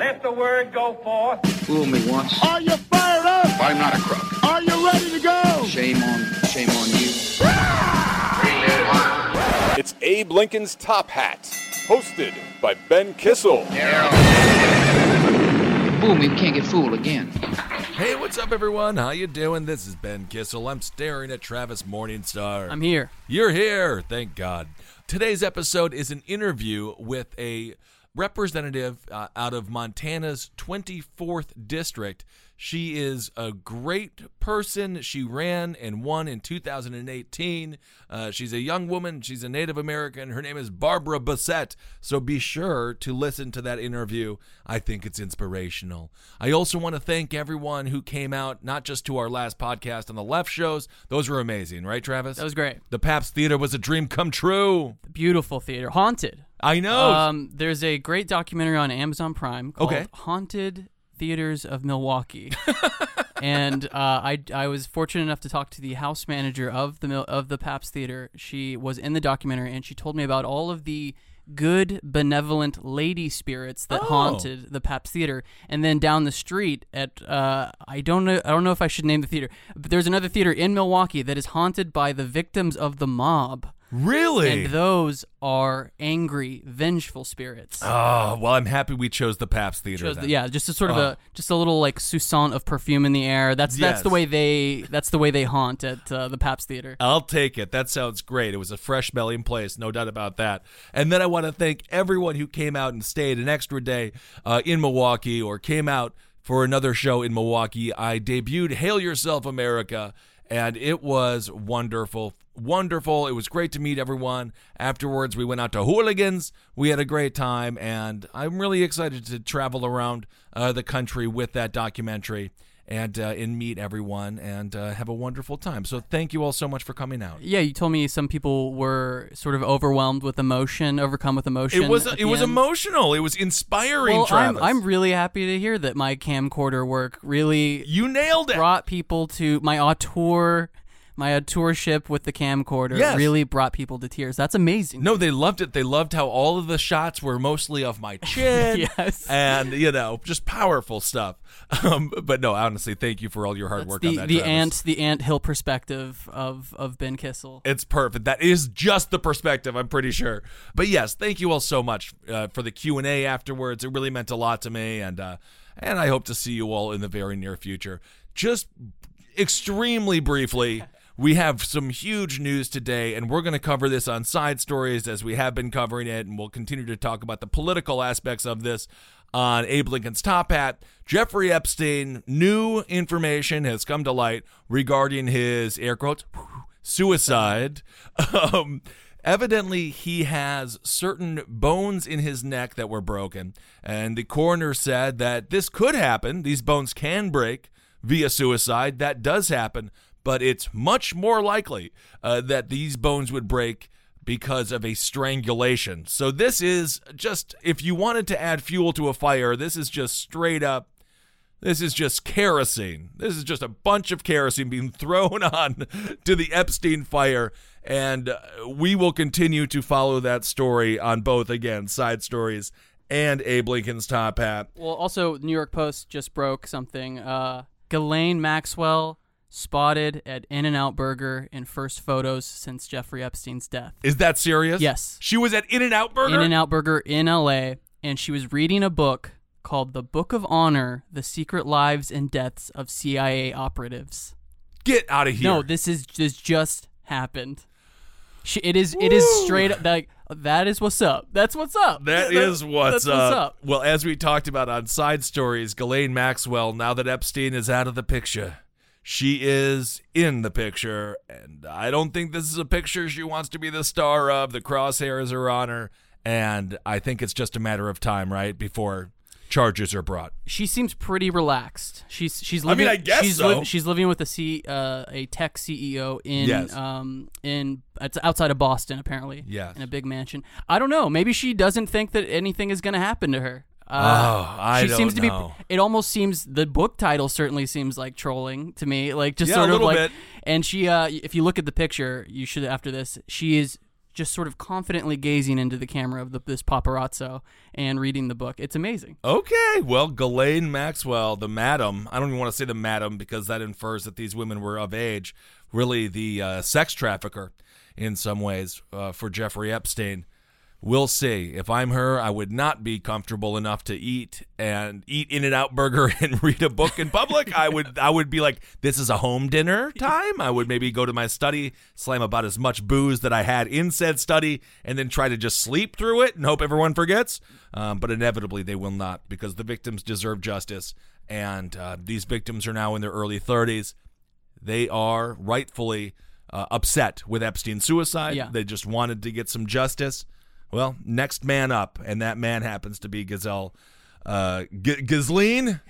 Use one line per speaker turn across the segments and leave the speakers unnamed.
Let the word go forth.
Fool me once.
Are you fired up?
I'm not a crook.
Are you ready to go?
Shame on, shame on you.
It's Abe Lincoln's Top Hat, hosted by Ben Kissel.
Fool me, we can't get fooled again.
Hey, what's up, everyone? How you doing? This is Ben Kissel. I'm staring at Travis Morningstar.
I'm here.
You're here, thank God. Today's episode is an interview with a representative uh, out of Montana's 24th district. She is a great person. She ran and won in 2018. Uh, she's a young woman. She's a Native American. Her name is Barbara Bessette. So be sure to listen to that interview. I think it's inspirational. I also want to thank everyone who came out, not just to our last podcast on the left shows. Those were amazing, right, Travis?
That was great.
The Pabst Theater was a dream come true.
Beautiful theater. Haunted.
I know.
Um, there's a great documentary on Amazon Prime called
Okay.
Haunted Theaters of Milwaukee. and uh, I, I was fortunate enough to talk to the house manager of the of the Pabst Theater. She was in the documentary and she told me about all of the good benevolent lady spirits that
Oh.
haunted the Pabst Theater. And then down the street at uh, I don't know I don't know if I should name the theater, but there's another theater in Milwaukee that is haunted by the victims of the mob.
Really?
And those are angry, vengeful spirits.
Oh, well, I'm happy we chose the Pabst Theater.
The- yeah, just a sort of
Oh.
a just a little like sousant of perfume in the air. That's that's the way they that's the way they haunt at uh, the Pabst Theater.
I'll take it. That sounds great. It was a fresh smelling place, no doubt about that. And then I want to thank everyone who came out and stayed an extra day uh, in Milwaukee or came out for another show in Milwaukee. I debuted Hail Yourself America, and it was wonderful. Wonderful. It was great to meet everyone. Afterwards, we went out to Hooligans. We had a great time, and I'm really excited to travel around uh, the country with that documentary and uh, and meet everyone and uh, have a wonderful time. So thank you all so much for coming out.
Yeah, you told me some people were sort of overwhelmed with emotion, overcome with emotion.
It was it was
end.
emotional. It was inspiring.
Well, I'm, I'm really happy to hear that my camcorder work really
you nailed it.
brought people to my auteur, my auteurship with the camcorder
Yes.
really brought people to tears. That's amazing.
No, they loved it. They loved how all of the shots were mostly of my chin.
Yes.
And, you know, just powerful stuff. Um, but no, honestly, thank you for all your hard
That's
work
the
on that.
the
Travis.
ant the ant hill perspective of of Ben Kissel.
It's perfect. That is just the perspective. I'm pretty sure. But yes, thank you all so much uh, for the Q and A afterwards. It really meant a lot to me, and uh, and I hope to see you all in the very near future. Just extremely briefly. We have some huge news today, and we're going to cover this on Side Stories as we have been covering it, and we'll continue to talk about the political aspects of this on Abe Lincoln's Top Hat. Jeffrey Epstein, new information has come to light regarding his air quotes suicide. Um, evidently, he has certain bones in his neck that were broken, and the coroner said that this could happen. These bones can break via suicide. That does happen, but it's much more likely uh, that these bones would break because of a strangulation. So this is just if you wanted to add fuel to a fire, this is just straight up this is just kerosene. This is just a bunch of kerosene being thrown on to the Epstein fire. And uh, we will continue to follow that story on both, again, side stories and Abe Lincoln's top hat.
Well, also New York Post just broke something. Uh, Ghislaine Maxwell spotted at In N Out Burger in first photos since Jeffrey Epstein's death.
Is that serious?
Yes.
She was at In and Out Burger.
In N Out Burger in LA, and she was reading a book called The Book of Honor The Secret Lives and Deaths of CIA Operatives.
Get out of here.
No, this is this just happened. She, it is it is straight up like that is what's up. That's what's up.
That is what's,
that's what's up.
Well, as we talked about on side stories, Ghislaine Maxwell, now that Epstein is out of the picture, she is in the picture. And I don't think this is a picture she wants to be the star of. The crosshairs are on her. And I think it's just a matter of time, right? Before charges are brought.
She seems pretty relaxed. She's she's
I
living.
mean, I guess
she's
so.
she's living with a C uh, a tech CEO in
Yes.
um in it's outside of Boston apparently.
Yes.
in a big mansion. I don't know. Maybe she doesn't think that anything is going to happen to her. Uh,
Oh, I
she seems to
know.
be. It almost seems the book title certainly seems like trolling to me. Like just
Yeah,
sort
a
of like.
bit.
And she, uh, if you look at the picture, you should after this. She is just sort of confidently gazing into the camera of the, this paparazzo and reading the book. It's amazing.
Okay, well, Ghislaine Maxwell, the madam, I don't even want to say the madam because that infers that these women were of age, really the uh, sex trafficker in some ways uh, for Jeffrey Epstein. We'll see. If I'm her, I would not be comfortable enough to eat and eat In and Out Burger and read a book in public. I would I would be like, this is a home dinner time. I would maybe go to my study, slam about as much booze that I had in said study, and then try to just sleep through it and hope everyone forgets. Um, but inevitably they will not because the victims deserve justice. And uh, these victims are now in their early 30s. They are rightfully uh, upset with Epstein's suicide.
Yeah.
They just wanted to get some justice. Well, next man up, and that man happens to be Gazelle, uh, G- Ghislaine,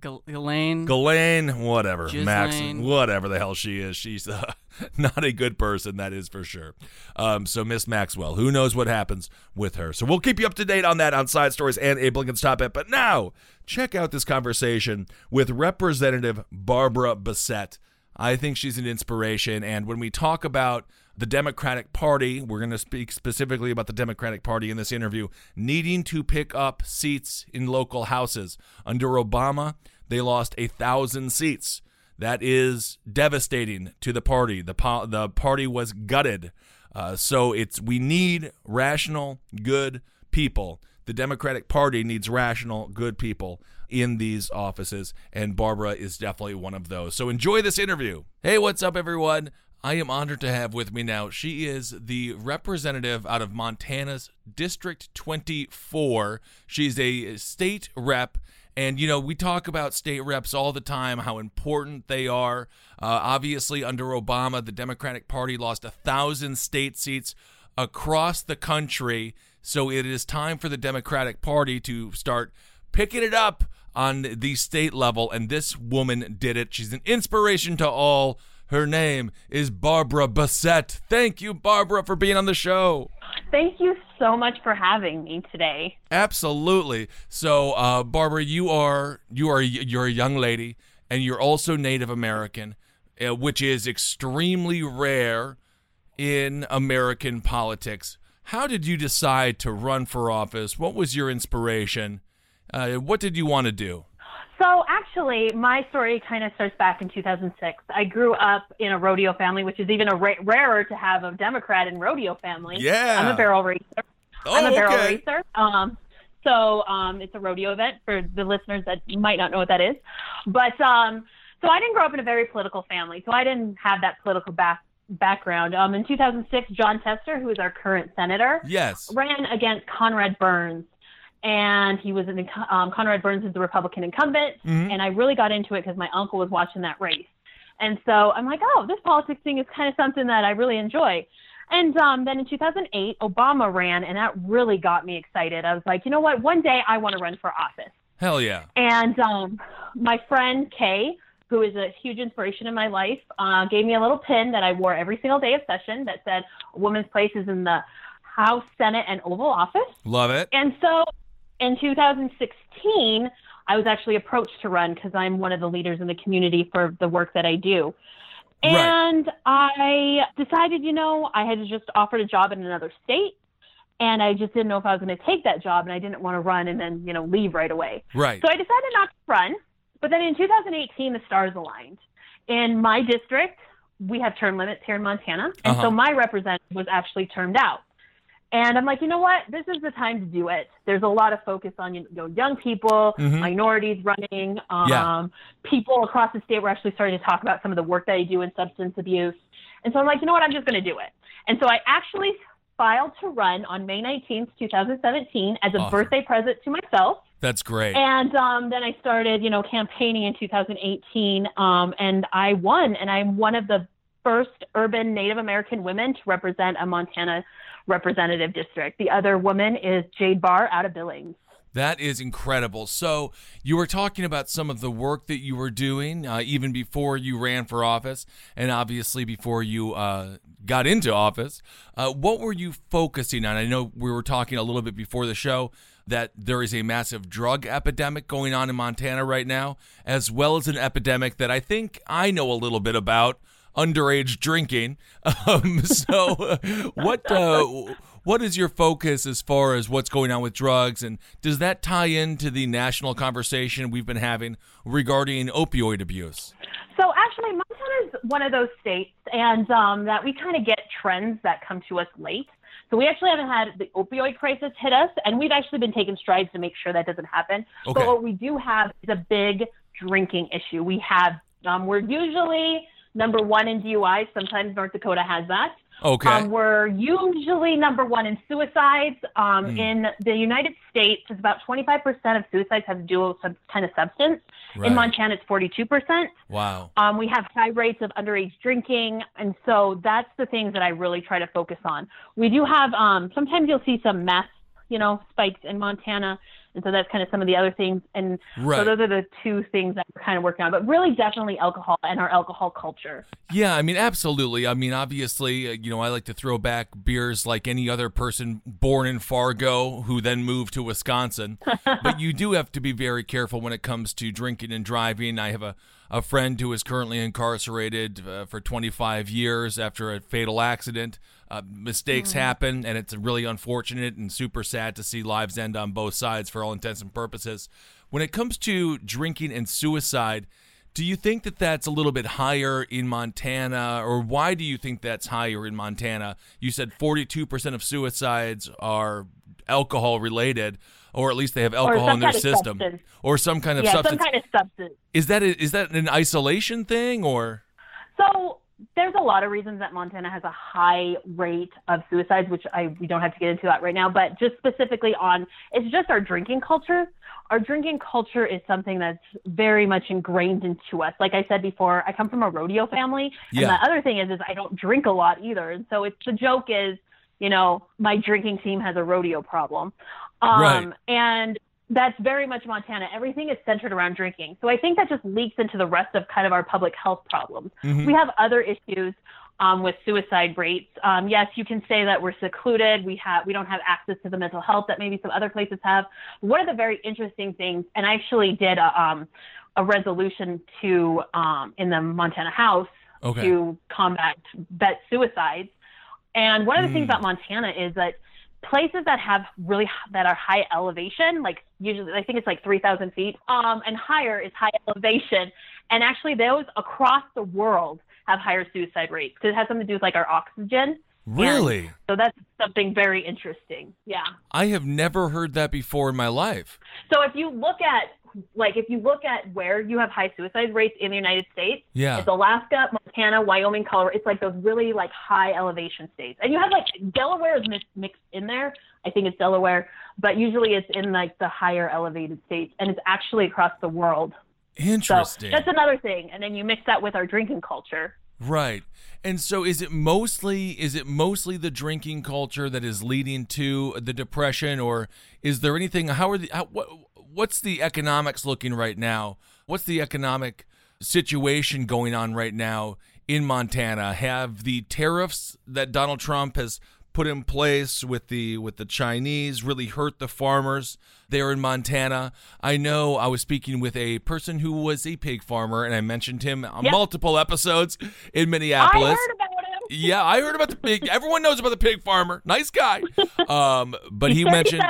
Gal- Elaine.
Ghislaine, whatever, Max, whatever the hell she is. She's uh, not a good person, that is for sure. Um, so Miss Maxwell, who knows what happens with her? So we'll keep you up to date on that on Side Stories and Abe Lincoln's Top It. But now, check out this conversation with Representative Barbara Bessette. I think she's an inspiration. And when we talk about the Democratic Party, we're going to speak specifically about the Democratic Party in this interview, needing to pick up seats in local houses. Under Obama, they lost a thousand seats. That is devastating to the party. The, po- the party was gutted. Uh, so it's we need rational, good people. The Democratic Party needs rational, good people in these offices, and Barbara is definitely one of those. So enjoy this interview. Hey, what's up, everyone? I am honored to have with me now. She is the representative out of Montana's District 24. She's a state rep. And, you know, we talk about state reps all the time, how important they are. Uh, obviously, under Obama, the Democratic Party lost a thousand state seats across the country. So it is time for the Democratic Party to start picking it up on the state level. And this woman did it. She's an inspiration to all. Her name is Barbara Bessette. Thank you, Barbara, for being on the show.
Thank you so much for having me today.
Absolutely. So, uh, Barbara, you are you are you're a young lady, and you're also Native American, uh, which is extremely rare in American politics. How did you decide to run for office? What was your inspiration? Uh, what did you want to do?
So, actually, my story kind of starts back in 2006. I grew up in a rodeo family, which is even a ra- rarer to have a Democrat in rodeo family.
Yeah.
I'm a barrel racer.
Oh,
I'm a barrel
okay.
racer. Um, so um, it's a rodeo event for the listeners that might not know what that is. But um, so I didn't grow up in a very political family, so I didn't have that political back- background. Um, in 2006, Jon Tester, who is our current senator,
Yes.
ran against Conrad Burns. And he was an inc- um, Conrad Burns is the Republican incumbent,
Mhm.
and I really got into it because my uncle was watching that race, and so I'm like, oh, this politics thing is kind of something that I really enjoy. And um, then in 2008, Obama ran, and that really got me excited. I was like, you know what? One day I want to run for office.
Hell yeah.
And um, my friend Kay, who is a huge inspiration in my life, uh, gave me a little pin that I wore every single day of session that said, "A woman's place is in the House, Senate, and Oval Office."
Love it.
And so in 2016, I was actually approached to run because I'm one of the leaders in the community for the work that I do.
Right.
And I decided, you know, I had just offered a job in another state. And I just didn't know if I was going to take that job, and I didn't want to run and then, you know, leave right away.
Right.
So I decided not to run. But then in 2018, the stars aligned. in my district, we have term limits here in Montana, and
Uh-huh.
so my representative was actually termed out. And I'm like, you know what? This is the time to do it. There's a lot of focus on you know young people,
Mhm.
minorities running. Um,
Yeah.
People across the state were actually starting to talk about some of the work that I do in substance abuse. And so I'm like, you know what? I'm just going to do it. And so I actually filed to run on May 19th, 2017, as a
Awesome.
birthday present to myself.
That's great.
And um, then I started, you know, campaigning in 2018, um, and I won. And I'm one of the first urban Native American women to represent a Montana representative district. The other woman is Jade Bahr out of Billings.
That is incredible. So, you were talking about some of the work that you were doing uh, even before you ran for office, and obviously before you uh, got into office. Uh, what were you focusing on? I know we were talking a little bit before the show that there is a massive drug epidemic going on in Montana right now, as well as an epidemic that I think I know a little bit about underage drinking. Um, so, what uh, what is your focus as far as what's going on with drugs, and does that tie into the national conversation we've been having regarding opioid abuse?
So actually, Montana is one of those states, and um, that we kind of get trends that come to us late. So we actually haven't had the opioid crisis hit us, and we've actually been taking strides to make sure that doesn't happen.
Okay.
But what we do have is a big drinking issue. We have um, we're usually number one in DUIs. Sometimes North Dakota has that.
Okay.
Um, we're usually number one in suicides. Um,
Hmm.
In the United States, it's about 25% of suicides have with some kind of substance.
Right.
In Montana, it's 42%.
wow.
Um, we have high rates of underage drinking, and so that's the things that I really try to focus on. We do have um, sometimes you'll see some meth, you know, spikes in Montana, and so that's kind of some of the other things. And
Right.
so those are the two things that we're kind of working on. But really, definitely alcohol and our alcohol culture.
Yeah, I mean, absolutely. I mean, obviously, uh, you know, I like to throw back beers like any other person born in Fargo who then moved to Wisconsin. but you do have to be very careful when it comes to drinking and driving. I have a, a friend who is currently incarcerated uh, for 25 years after a fatal accident. Uh, mistakes happen, and it's really unfortunate and super sad to see lives end on both sides for all intents and purposes. When it comes to drinking and suicide, do you think that that's a little bit higher in Montana, or why do you think that's higher in Montana? You said 42% of suicides are alcohol related, or at least they have alcohol in their system,
substance.
or some kind of
yeah,
substance.
some kind of substance.
is that a, is that an isolation thing, or
So there's a lot of reasons that Montana has a high rate of suicides, which I we don't have to get into that right now. But just specifically on, it's just our drinking culture. Our drinking culture is something that's very much ingrained into us. Like I said before, I come from a rodeo family,
Yeah.
and the other thing is, is I don't drink a lot either. And so it's the joke is, you know, my drinking team has a rodeo problem, um,
Right.
and that's very much Montana. Everything is centered around drinking. So I think that just leaks into the rest of kind of our public health problems.
Mhm.
We have other issues um, with suicide rates. Um, yes, you can say that we're secluded. We have we don't have access to the mental health that maybe some other places have. One of the very interesting things, and I actually did a, um, a resolution to um, in the Montana House
Okay.
to combat bet suicides. And one of the things
Mm.
about Montana is that places that have really that are high elevation, like usually I think it's like 3,000 feet, um, and higher is high elevation. And actually, those across the world have higher suicide rates because it has something to do with like our oxygen.
really?
So that's something very interesting. Yeah.
I have never heard that before in my life.
So if you look at like if you look at where you have high suicide rates in the United States,
Yeah.
it's Alaska, Montana, Wyoming, Colorado. It's like those really like high elevation states, and you have like Delaware is mix, mixed in there. I think it's Delaware, but usually it's in like the higher elevated states, and it's actually across the world. So
Interesting.
that's another thing, and then you mix that with our drinking culture.
Right. And so is it mostly is it mostly the drinking culture that is leading to the depression or is there anything how are the how, what what's the economics looking right now? What's the economic situation going on right now in Montana? Have the tariffs that Donald Trump has put in place with the with the Chinese really hurt the farmers there in Montana. I know I was speaking with a person who was a pig farmer and I mentioned him on
Yep.
multiple episodes in
I
Minneapolis.
heard about.
Yeah, I heard about the pig. Everyone knows about the pig farmer. Nice guy. Um, but he mentioned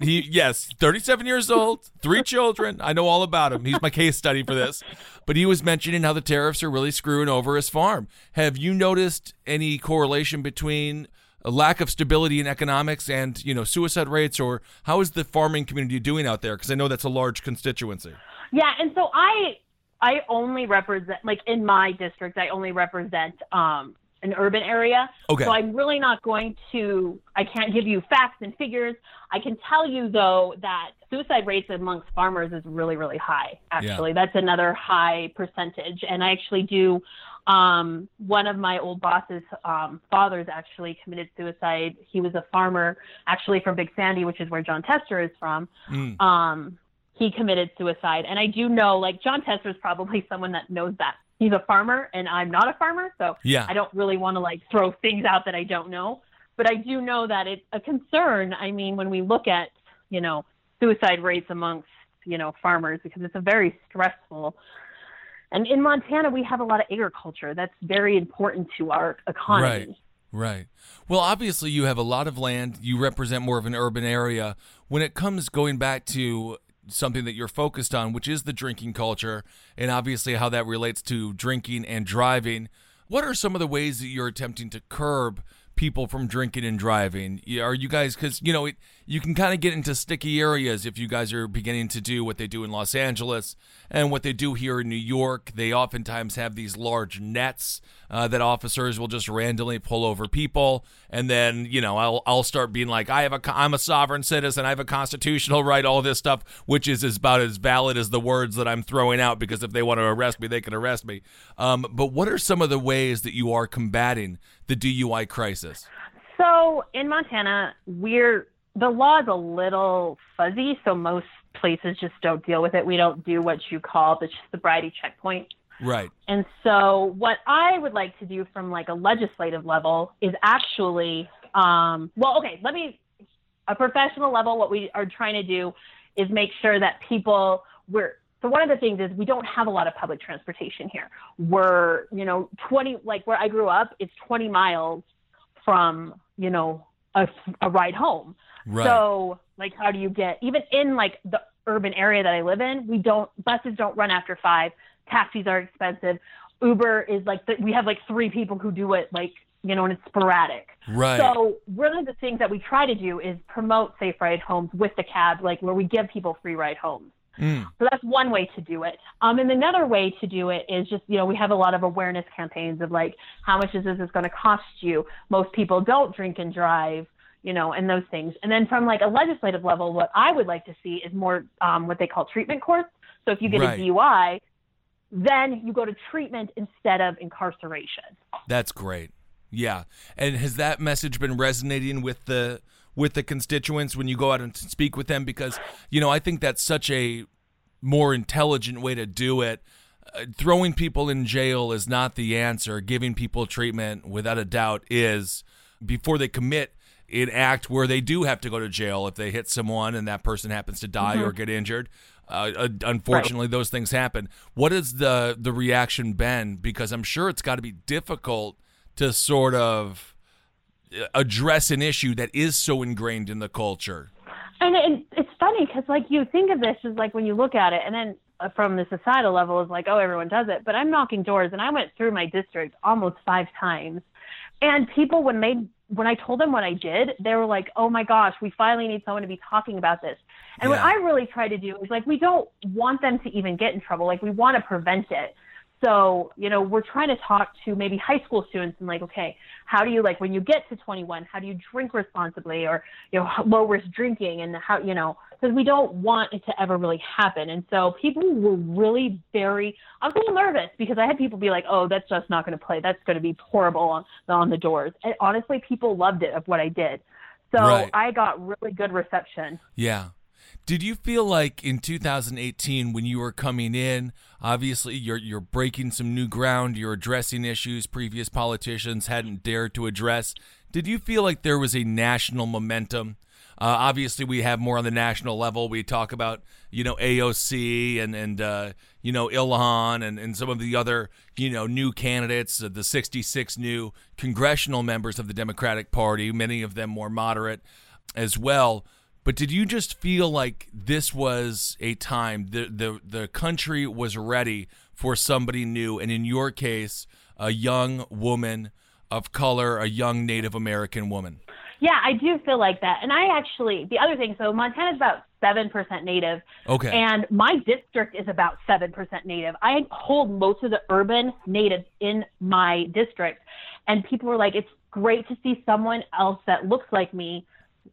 he yes, 37 years old, three children. I know all about him. He's my case study for this. But he was mentioning how the tariffs are really screwing over his farm. Have you noticed any correlation between a lack of stability in economics and, you know, suicide rates or how is the farming community doing out there because I know that's a large constituency.
Yeah, and so I I only represent like in my district I only represent um an urban area.
Okay.
So I'm really not going to I can't give you facts and figures. I can tell you though that suicide rates amongst farmers is really really high. Actually, that's another high percentage and I actually do um one of my old boss's um fathers actually committed suicide. He was a farmer actually from Big Sandy, which is where Jon Tester is from
Mm.
um, he committed suicide. And I do know, like, Jon Tester is probably someone that knows that. He's a farmer, and I'm not a farmer, so
Yeah.
I don't really want to, like, throw things out that I don't know. But I do know that it's a concern. I mean, when we look at, you know, suicide rates amongst, you know, farmers, because it's a very stressful. And in Montana, we have a lot of agriculture. That's very important to our economy.
Right. Right. Well, obviously, you have a lot of land. You represent more of an urban area. When it comes going back to something that you're focused on, which is the drinking culture, and obviously how that relates to drinking and driving, what are some of the ways that you're attempting to curb people from drinking and driving? Are you guys, because, you know, it, you can kind of get into sticky areas if you guys are beginning to do what they do in Los Angeles and what they do here in New York. They oftentimes have these large nets uh, that officers will just randomly pull over people, and then you know I'll I'll start being like I have a I'm a sovereign citizen, I have a constitutional right, all this stuff, which is about as valid as the words that I'm throwing out because if they want to arrest me, they can arrest me. Um, but what are some of the ways that you are combating the DUI crisis?
So in Montana, we're the law is a little fuzzy, so most places just don't deal with it. We don't do what you call the sobriety checkpoint.
Right.
And so what I would like to do from like a legislative level is actually um, well, okay, let me a professional level what we are trying to do is make sure that people we're so one of the things is we don't have a lot of public transportation here. We're, you know, 20 like where I grew up, it's 20 miles from, you know, a, a ride home.
Right.
So, like, how do you get even in like the urban area that I live in? We don't buses don't run after five. Taxis are expensive. Uber is like the, we have like three people who do it like you know, and it's sporadic.
Right.
So one of the things that we try to do is promote safe ride homes with the cab, like where we give people free ride homes.
Mm.
So that's one way to do it. Um, and another way to do it is just, you know, we have a lot of awareness campaigns of like, how much is this is going to cost you? Most people don't drink and drive, you know, and those things. And then from like a legislative level, what I would like to see is more um, what they call treatment courts. So if you get
Right.
a DUI, then you go to treatment instead of incarceration.
That's great. Yeah. And has that message been resonating with the with the constituents when you go out and speak with them because you know, I think that's such a more intelligent way to do it. Uh, throwing people in jail is not the answer. Giving people treatment without a doubt is before they commit an act where they do have to go to jail if they hit someone and that person happens to die or get injured. Uh, uh, unfortunately, those things happen. What has the the reaction been? Because I'm sure it's got to be difficult to sort of address an issue that is so ingrained in the culture.
And it, it's funny because like you think of this as like when you look at it, and then uh, from the societal level is like, oh, everyone does it. But I'm knocking doors, and I went through my district almost five times, and people when they when I told them what I did, they were like, oh my gosh, we finally need someone to be talking about this. And what I really try to do is like we don't want them to even get in trouble. Like we want to prevent it. So, you know, we're trying to talk to maybe high school students and like, okay, how do you like when you get to 21, how do you drink responsibly or, you know, low risk drinking and how, you know, because we don't want it to ever really happen. And so people were really very, I was a little nervous because I had people be like, oh, that's just not going to play. That's going to be horrible on, on the doors. And honestly, people loved it of what I did. So
Right.
I got really good reception.
Yeah. Did you feel like in 2018 when you were coming in, obviously you're you're breaking some new ground, you're addressing issues previous politicians hadn't dared to address. Did you feel like there was a national momentum Uh, obviously, we have more on the national level. We talk about you know AOC and and uh, you know Ilhan and and some of the other you know new candidates, the 66 new congressional members of the Democratic Party, many of them more moderate as well. But did you just feel like this was a time the the the country was ready for somebody new, and in your case, a young woman of color, a young Native American woman?
Yeah, I do feel like that. And I actually, the other thing, so Montana's about 7% native.
Okay.
And my district is about 7% native. I hold most of the urban natives in my district. And people were like, it's great to see someone else that looks like me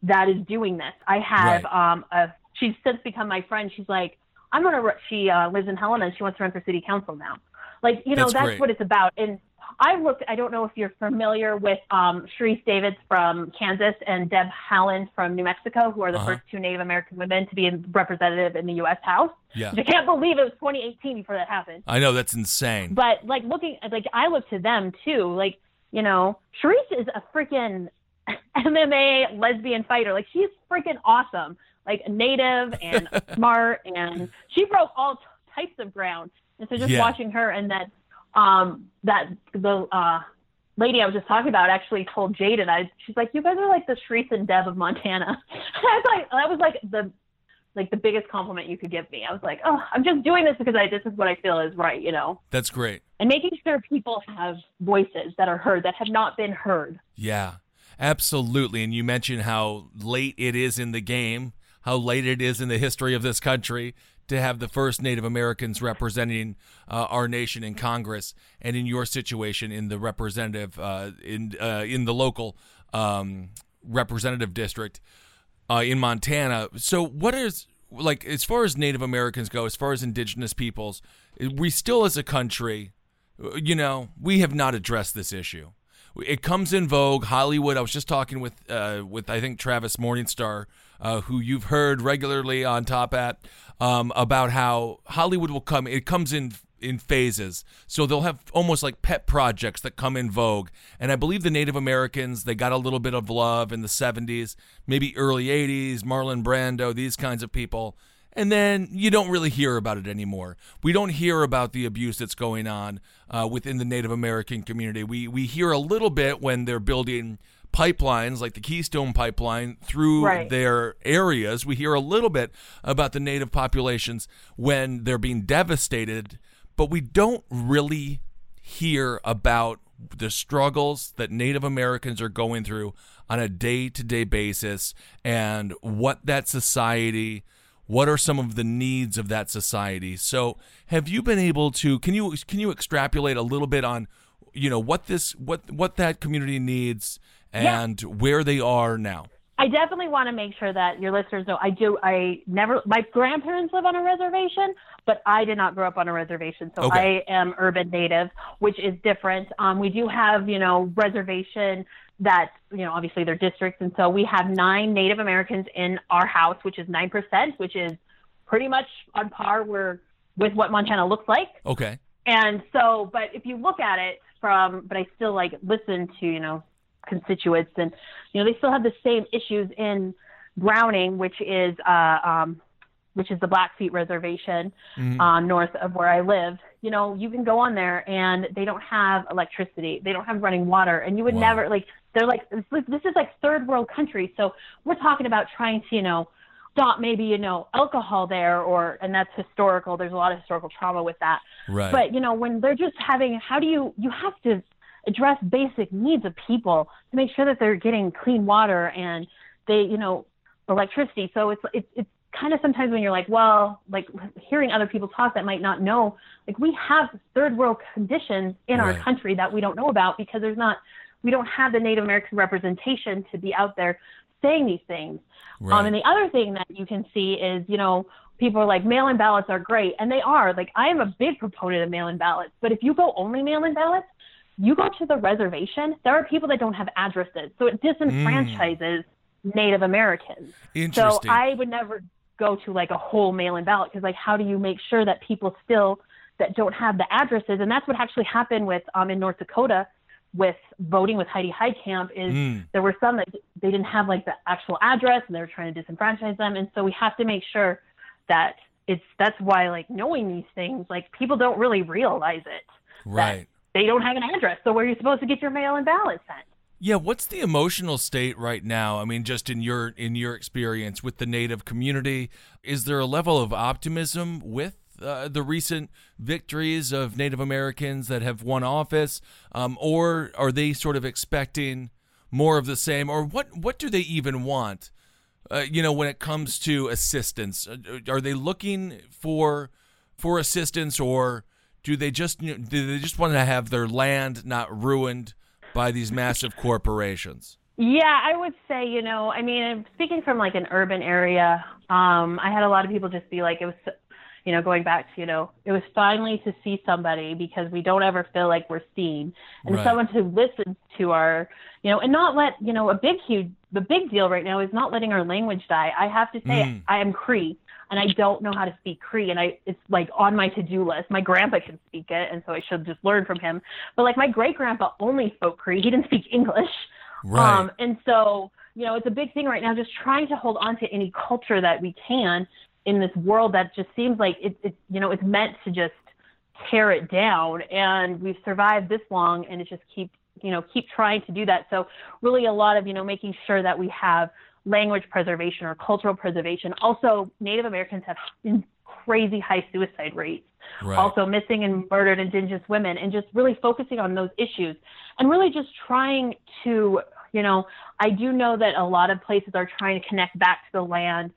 that is doing this. I have,
Right.
um, a, she's since become my friend. She's like, I'm going to, she uh, lives in Helena and she wants to run for city council now. Like, you know,
That's
that's what it's about. And I looked, I don't know if you're familiar with um, Sharice Davids from Kansas and Deb Haaland from New Mexico, who are the
Uh-huh.
first two Native American women to be a representative in the U.S. House.
Yeah.
I can't believe it was 2018 before that happened.
I know that's insane.
But like looking, like I look to them too. Like you know, Sharice is a freaking MMA lesbian fighter. Like she's freaking awesome. Like native and smart, and she broke all t- types of ground. And so just
Yeah.
watching her and that, um, that the uh, lady I was just talking about actually told Jaden, I she's like, you guys are like the Sharice and Deb of Montana. I was like, that was like the like the biggest compliment you could give me. I was like, oh, I'm just doing this because I this is what I feel is right, you know
That's great.
and making sure people have voices that are heard that have not been heard.
Yeah, absolutely. And you mentioned how late it is in the game, how late it is in the history of this country to have the first Native Americans representing uh, our nation in Congress, and in your situation in the representative uh, in uh, in the local um, representative district uh, in Montana. So, what is like as far as Native Americans go, as far as Indigenous peoples, we still as a country, you know, we have not addressed this issue. It comes in vogue. Hollywood. I was just talking with uh, with I think Travis Morningstar, uh, who you've heard regularly on Top At, um, about how Hollywood will come. It comes in in phases. So they'll have almost like pet projects that come in vogue. And I believe the Native Americans, they got a little bit of love in the 70s, maybe early 80s, Marlon Brando, these kinds of people. And then you don't really hear about it anymore. We don't hear about the abuse that's going on uh, within the Native American community. We we hear a little bit when they're building pipelines like the Keystone Pipeline through
Right.
their areas. We hear a little bit about the native populations when they're being devastated, but we don't really hear about the struggles that Native Americans are going through on a day to day basis and what that society what are some of the needs of that society so have you been able to can you can you extrapolate a little bit on you know what this what what that community needs
Yeah.
and where they are now
I definitely want to make sure that your listeners know I do. I never, my grandparents live on a reservation, but I did not grow up on a reservation. So
Okay.
I am urban native, which is different. Um, we do have, you know, reservation that, you know, obviously they're districts. And so we have nine Native Americans in our house, which is 9%, which is pretty much on par where, with what Montana looks like.
okay
And so, but if you look at it from, but I still like listen to, you know, constituents and, you know, they still have the same issues in Browning, which is, uh, um, which is the Blackfeet Reservation, uh, north of where I live. You know, you can go on there and they don't have electricity. They don't have running water. And you would
Wow.
never, like, they're like, this this is like third world country. So we're talking about trying to, you know, stop maybe, you know, alcohol there or, and that's historical. There's a lot of historical trauma with that.
right
But you know, when they're just having, how do you? You have to address basic needs of people to make sure that they're getting clean water and they, you know, electricity. So it's it's it's kind of sometimes when you're like, well, like hearing other people talk that might not know, like we have third world conditions in our country that we don't know about because there's not, we don't have the Native American representation to be out there saying these things.
right.
Um, and the other thing that you can see is, you know, people are like mail-in ballots are great, and they are. Like I am a big proponent of mail-in ballots, but if you go only mail-in ballots, you go to the reservation. There are people that don't have addresses, so it disenfranchises Native Americans.
Interesting.
So I would never go to like a whole mail-in ballot because like how do you make sure that people still that don't have the addresses? And that's what actually happened with um in North Dakota with voting with Heidi Heitkamp is
Mm.
there were some that they didn't have like the actual address and they were trying to disenfranchise them. And so we have to make sure that it's that's why like knowing these things like people don't really realize it.
Right.
they don't have an address. So where are you supposed to get your mail-in ballot sent
Yeah, what's the emotional state right now? I mean, just in your in your experience with the Native community, is there a level of optimism with uh, the recent victories of Native Americans that have won office, um, or are they sort of expecting more of the same, or what? What do they even want? Uh, you know, when it comes to assistance, Uh, are they looking for for assistance, or do they just do they just want to have their land not ruined by these massive corporations?
Yeah, I would say, you know, I mean, speaking from like an urban area, um, I had a lot of people just be like, it was, you know, going back to, you know, it was finally to see somebody because we don't ever feel like we're seen, and
Right.
someone who listens to our, you know, and not let, you know, a big, huge, the big deal right now is not letting our language die. I have to say,
Mm.
I am Cree, and I don't know how to speak Cree, and I, it's like on my to-do list. My grandpa can speak it, and so I should just learn from him. But like my great grandpa only spoke Cree; he didn't speak English.
Right.
Um, and so, you know, it's a big thing right now, just trying to hold on to any culture that we can in this world that just seems like it's, it, you know, it's meant to just tear it down. And we've survived this long, and it just keep, you know, keep trying to do that. So, really, a lot of, you know, making sure that we have language preservation or cultural preservation. Also, Native Americans have crazy high suicide rates
Right.
also missing and murdered indigenous women and just really focusing on those issues and really just trying to you know i do know that a lot of places are trying to connect back to the land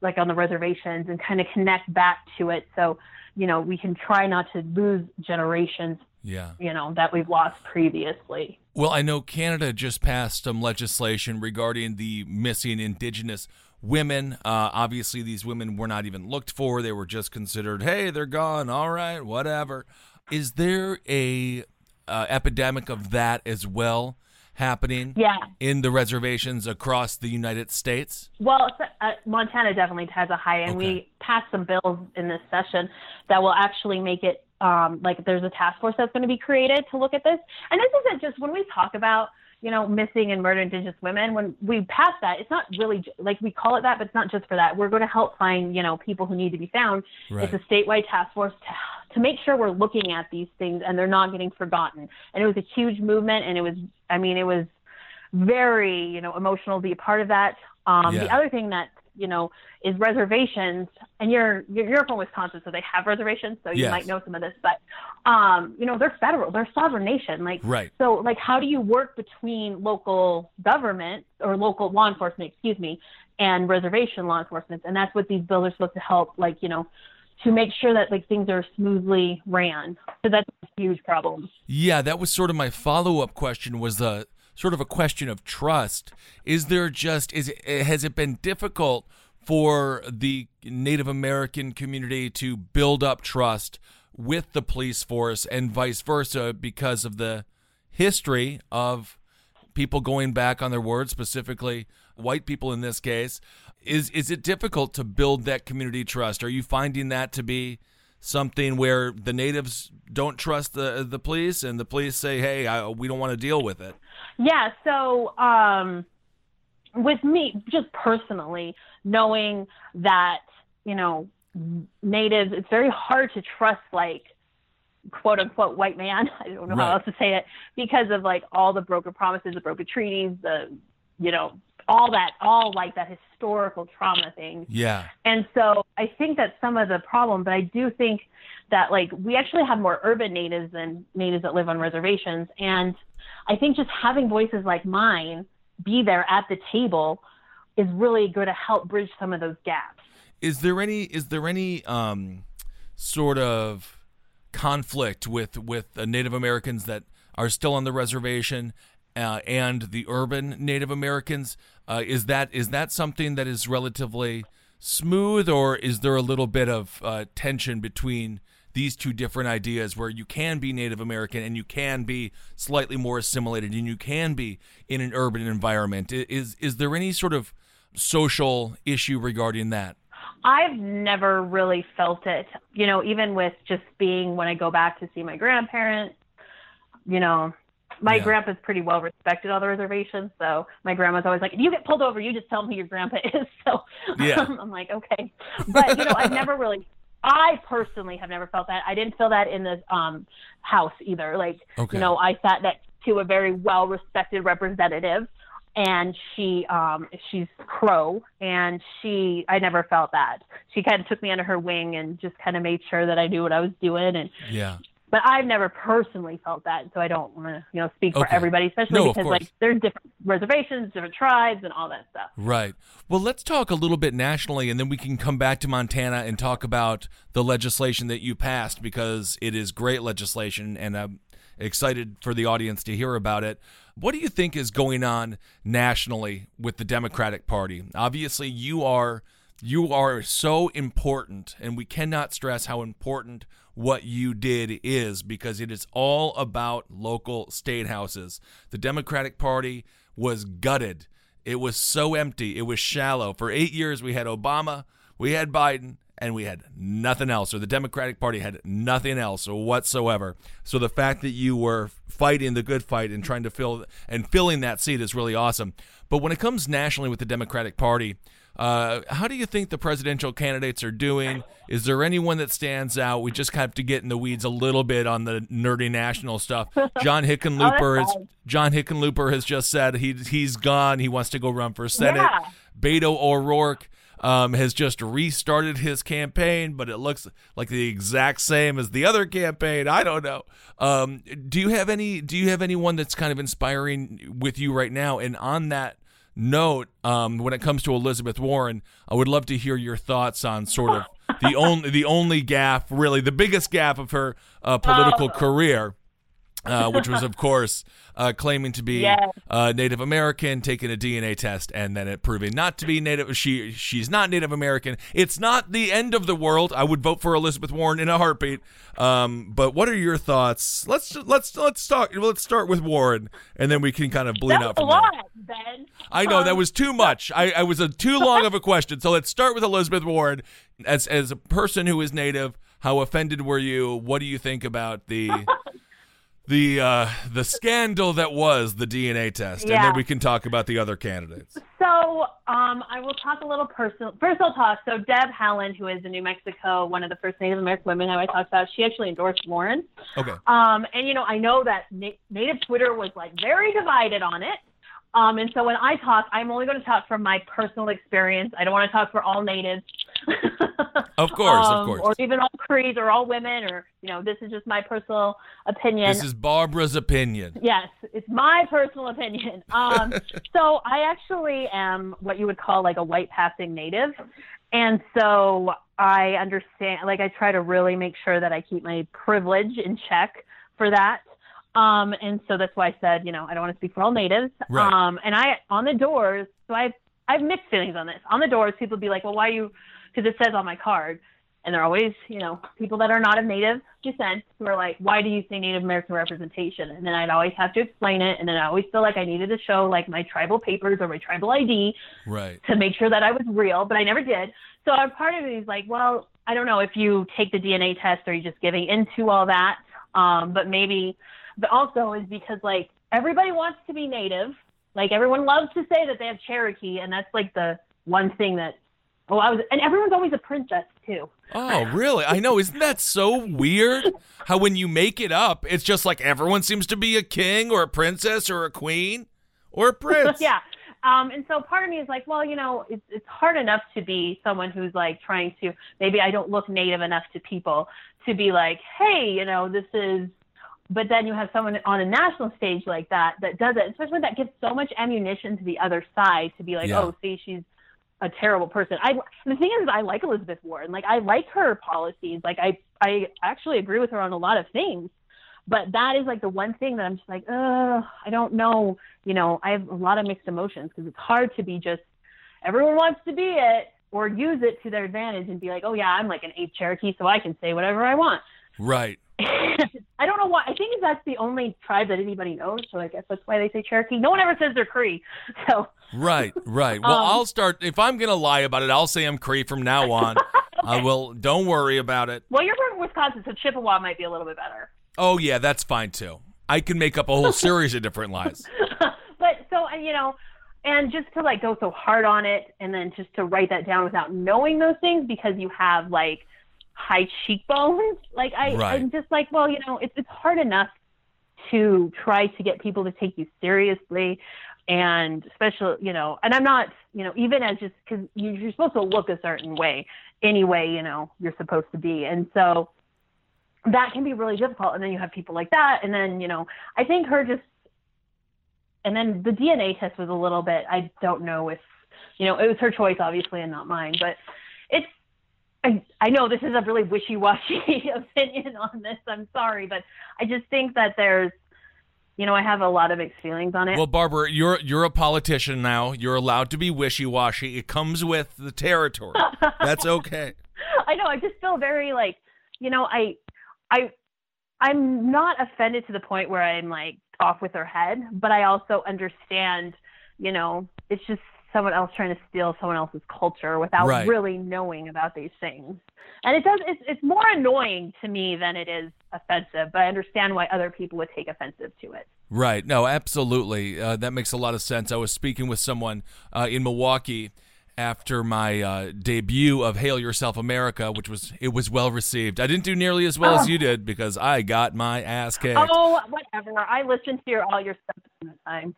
like on the reservations and kind of connect back to it so you know we can try not to lose generations
yeah.
you know that we've lost previously
Well, I know Canada just passed some legislation regarding the missing Indigenous women. Uh, obviously, these women were not even looked for; they were just considered, "Hey, they're gone. All right, whatever." Is there a uh, epidemic of that as well happening
yeah
in the reservations across the United States?
Well, uh, Montana definitely has a high, and
Okay.
we passed some bills in this session that will actually make it um, like there's a task force that's going to be created to look at this. And this isn't just when we talk about you know missing and murdered Indigenous women. When we pass that, it's not really j- like we call it that, but it's not just for that. We're going to help find you know people who need to be found.
Right.
It's a statewide task force to to make sure we're looking at these things and they're not getting forgotten. And it was a huge movement, and it was I mean it was very you know emotional to be a part of that. Um, The other thing that you know is reservations, and you're you're, from Wisconsin, so they have reservations, so you
Yes.
might know some of this. But um, you know they're federal, they're a sovereign nation. Like
Right.
so, like how do you work between local government or local law enforcement, excuse me, and reservation law enforcement? And that's what these bills are supposed to help, like you know. To make sure that like things are smoothly ran, so that's a huge problem.
Yeah, that was sort of my follow-up question was a sort of a question of trust. Is there just is it, eh, has it been difficult for the Native American community to build up trust with the police force and vice versa because of the history of people going back on their word, specifically white people in this case. Is is it difficult to build that community trust? Are you finding that to be something where the natives don't trust the the police and the police say, "Hey, I, we don't want to deal with it."
Yeah, so um, with me, just personally, knowing that, you know, natives, it's very hard to trust, like, quote unquote, white man. I don't know
Right.
how else to say it because of, like, all the broken promises, the broken treaties, the, you know, all that, all like that historical trauma thing.
Yeah.
And so I think that's some of the problem, but I do think that like we actually have more urban natives than natives that live on reservations. And I think just having voices like mine be there at the table is really going to help bridge some of those gaps.
Is there any is there any um sort of conflict with with uh, Native Americans that are still on the reservation uh, and the urban Native Americans? Uh, is that is that something that is relatively smooth, or is there a little bit of uh, tension between these two different ideas, where you can be Native American and you can be slightly more assimilated, and you can be in an urban environment? Is is there any sort of social issue regarding that?
I've never really felt it, you know, even with just being when I go back to see my grandparents, you know, my
Yeah.
grandpa's pretty well respected on the reservation, so my grandma's always like, if you get pulled over, you just tell them who your grandpa is. So
Yeah.
I'm like, okay. But you know, I've never really I personally have never felt that. I didn't feel that in the um house either. Like
Okay.
you know, I sat next to a very well respected representative and she um she's crow and she I never felt that. She kind of took me under her wing and just kind of made sure that I knew what I was doing and
Yeah.
But I've never personally felt that, so I don't want to, you know, speak for everybody, especially
No,
because like there's different reservations, different tribes, and all that stuff.
Right. Well, let's talk a little bit nationally, and then we can come back to Montana and talk about the legislation that you passed because it is great legislation, and I'm excited for the audience to hear about it. What do you think is going on nationally with the Democratic Party? Obviously, you are you are so important, and we cannot stress how important what you did is because it is all about local state houses. The Democratic Party was gutted. It was so empty. It was shallow. For eight years, we had Obama, we had Biden, and we had nothing else, or the Democratic Party had nothing else whatsoever. So the fact that you were fighting the good fight and trying to fill and filling that seat is really awesome. But when it comes nationally with the Democratic Party, uh, how do you think the presidential candidates are doing? Is there anyone that stands out? We just have to get in the weeds a little bit on the nerdy national stuff. John Hickenlooper is
fine.
John Hickenlooper has just said he he's gone. He wants to go run for senate.
Yeah.
Beto O'Rourke um, has just restarted his campaign, but it looks like the exact same as the other campaign. I don't know. Um, do you have any? Do you have anyone that's kind of inspiring with you right now? And on that note, um, when it comes to Elizabeth Warren, I would love to hear your thoughts on sort of the only the only gap, really the biggest gap of her uh, political career uh, which was, of course, uh, claiming to be
Yes.
uh, Native American, taking a DNA test, and then it proving not to be Native. She she's not Native American. It's not the end of the world. I would vote for Elizabeth Warren in a heartbeat. Um, but what are your thoughts? Let's let's let's talk. Let's start with Warren, and then we can kind of bleed out
was a
from there.
lot, Ben.
I know that
Um,
was too much. I, I was a too long of a question. So let's start with Elizabeth Warren. As as a person who is native, how offended were you? What do you think about the the uh, the scandal that was the DNA test? And then we can talk about the other candidates.
So um, I will talk a little personal. First, I'll talk. So Deb Haaland, who is in New Mexico, one of the first Native American women I talked about, she actually endorsed Warren.
Okay.
Um, and you know, I know that na- Native Twitter was like very divided on it. Um, and so when I talk, I'm only going to talk from my personal experience. I don't want to talk for all natives.
Of course, of
Um,
course.
Or even all Crees or all women, or you know, this is just my personal opinion.
This is Barbara's opinion.
Yes, it's my personal opinion. Um, so I actually am what you would call like a white passing native. And so I understand, like, I try to really make sure that I keep my privilege in check for that. Um, and so that's why I said, you know, I don't want to speak for all natives.
Right.
Um, and I, on the doors, so I have, I have mixed feelings on this. On the doors, people be like, well, why you, because it says on my card, and they're always, you know, people that are not of native descent who are like, why do you say Native American representation? And then I'd always have to explain it, and then I always feel like I needed to show like my tribal papers or my tribal ID
Right.
to make sure that I was real, but I never did. So a part of me is like, well, I don't know if you take the DNA test or you just giving into all that, um, but maybe, but also is because like everybody wants to be native, like everyone loves to say that they have Cherokee, and that's like the one thing that, oh, I was, and everyone's always a princess too.
Oh, really? I know. Isn't that so weird? How when you make it up, it's just like everyone seems to be a king or a princess or a queen or a prince.
yeah. Um, and so part of me is like, well, you know, it's it's hard enough to be someone who's like trying to maybe I don't look native enough to people to be like, hey, you know, this is. But then you have someone on a national stage like that that does it, especially that gives so much ammunition to the other side to be like,
Yeah.
oh, see, she's a terrible person. I the thing is, I like Elizabeth Warren. Like I like her policies. Like I I actually agree with her on a lot of things. But that is like the one thing that I'm just like, uh, I don't know. You know, I have a lot of mixed emotions because it's hard to be just everyone wants to be it or use it to their advantage and be like, oh yeah, I'm like an ape Cherokee, so I can say whatever I want.
Right.
I don't know why. I think that's the only tribe that anybody knows, so I guess that's why they say Cherokee. No one ever says they're Cree. So
Right, right. Well,
Um,
I'll start. If I'm gonna lie about it, I'll say I'm Cree from now on. I will. Don't worry about it.
well, you're from Wisconsin, so Chippewa might be a little bit better.
Oh yeah, that's fine too. I can make up a whole series of different lies.
but so and, you know, and just to like go so hard on it, and then just to write that down without knowing those things because you have like high cheekbones. Like I,
Right.
I'm just like, well, you know, it's it's hard enough to try to get people to take you seriously and especially you know and i'm not you know even as just because you're supposed to look a certain way anyway you know you're supposed to be and so that can be really difficult and then you have people like that and then you know i think her just and then the dna test was a little bit i don't know if you know it was her choice obviously and not mine but it's I, I know this is a really wishy-washy opinion on this. I'm sorry, but I just think that there's, you know, I have a lot of mixed feelings on it.
Well, Barbara, you're you're a politician now. You're allowed to be wishy-washy. It comes with the territory. That's okay.
I know. I just feel very like, you know, I, I, I'm not offended to the point where I'm like off with her head, but I also understand, you know, it's just someone else trying to steal someone else's culture without
Right.
really knowing about these things. And it does. It's, it's more annoying to me than it is offensive, but I understand why other people would take offensive to it.
Right. No, absolutely. Uh, that makes a lot of sense. I was speaking with someone uh, in Milwaukee after my uh, debut of "Hail Yourself, America," which was it was well received. I didn't do nearly as well as you did because I got my ass kicked.
Oh, whatever. I listened to your all your stuff at the time,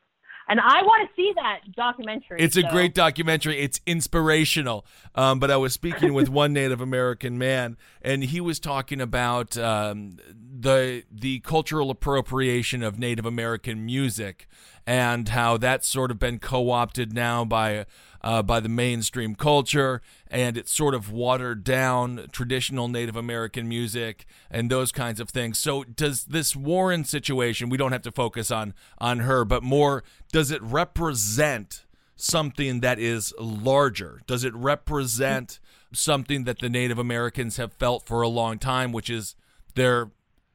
and I want to see that documentary.
It's a great documentary. It's inspirational. Um, but I was speaking with one Native American man, and he was talking about um, the the cultural appropriation of Native American music and how that's sort of been co-opted now by uh, by the mainstream culture, and it's sort of watered down traditional Native American music and those kinds of things. So, does this Warren situation? We don't have to focus on on her, but more does it represent something that is larger? Does it represent something that the Native Americans have felt for a long time, which is their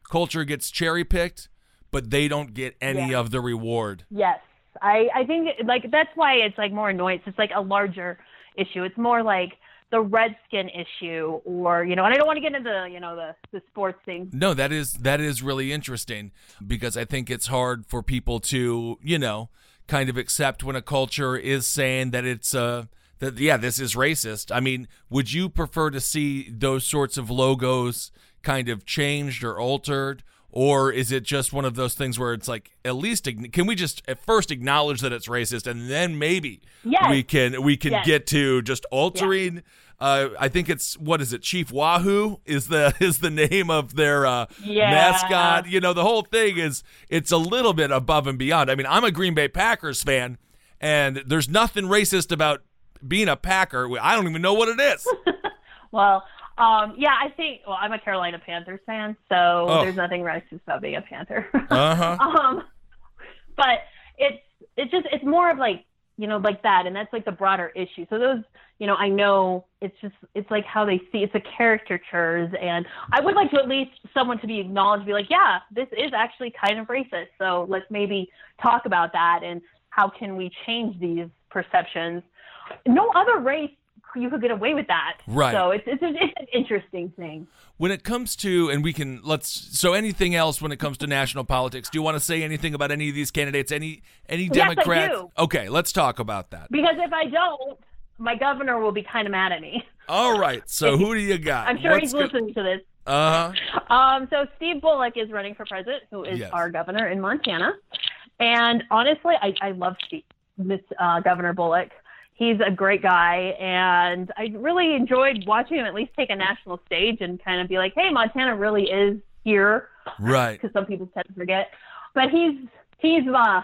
culture gets cherry picked, but they don't get any
Yeah.
of the reward?
Yes, I I think like that's why it's like more annoyance. It's like a larger issue. It's more like the redskin issue, or you know, and I don't want to get into the you know the the sports thing.
No, that is that is really interesting because I think it's hard for people to, you know, kind of accept when a culture is saying that it's uh that yeah, this is racist. I mean, would you prefer to see those sorts of logos kind of changed or altered or is it just one of those things where it's like at least can we just at first acknowledge that it's racist and then maybe
Yes.
we can we can
Yes.
get to just altering uh, I think it's what is it? Chief Wahoo is the is the name of their uh,
Yeah.
mascot. You know, the whole thing is it's a little bit above and beyond. I mean, I'm a Green Bay Packers fan, and there's nothing racist about being a Packer. I don't even know what it is.
Well, um, yeah, I think. Well, I'm a Carolina Panthers fan, so
Oh.
there's nothing racist about being a Panther.
Uh huh.
um, but it's it's just it's more of like you know like that, and that's like the broader issue. So those you know I know it's just it's like how they see it's a caricatures, and I would like to at least someone to be acknowledged, be like, yeah, this is actually kind of racist. So let's maybe talk about that and how can we change these perceptions. No other race you could get away with that.
Right.
So it's it's, it's an interesting thing.
When it comes to, and we can let's. So anything else when it comes to national politics? Do you want to say anything about any of these candidates? Any any
Yes, I
Democrats?
do.
Okay, let's talk about that.
Because if I don't, my governor will be kind of mad at me.
All right. So who do you got?
I'm sure he's listening to this.
Uh huh.
Um, so Steve Bullock is running for president, who is
Yes.
our governor in Montana. And honestly, I, I love Steve, Miss uh, Governor Bullock. He's a great guy, and I really enjoyed watching him at least take a national stage and kind of be like, "Hey, Montana really is here,"
Right.
because some people tend to forget. But he's he's uh,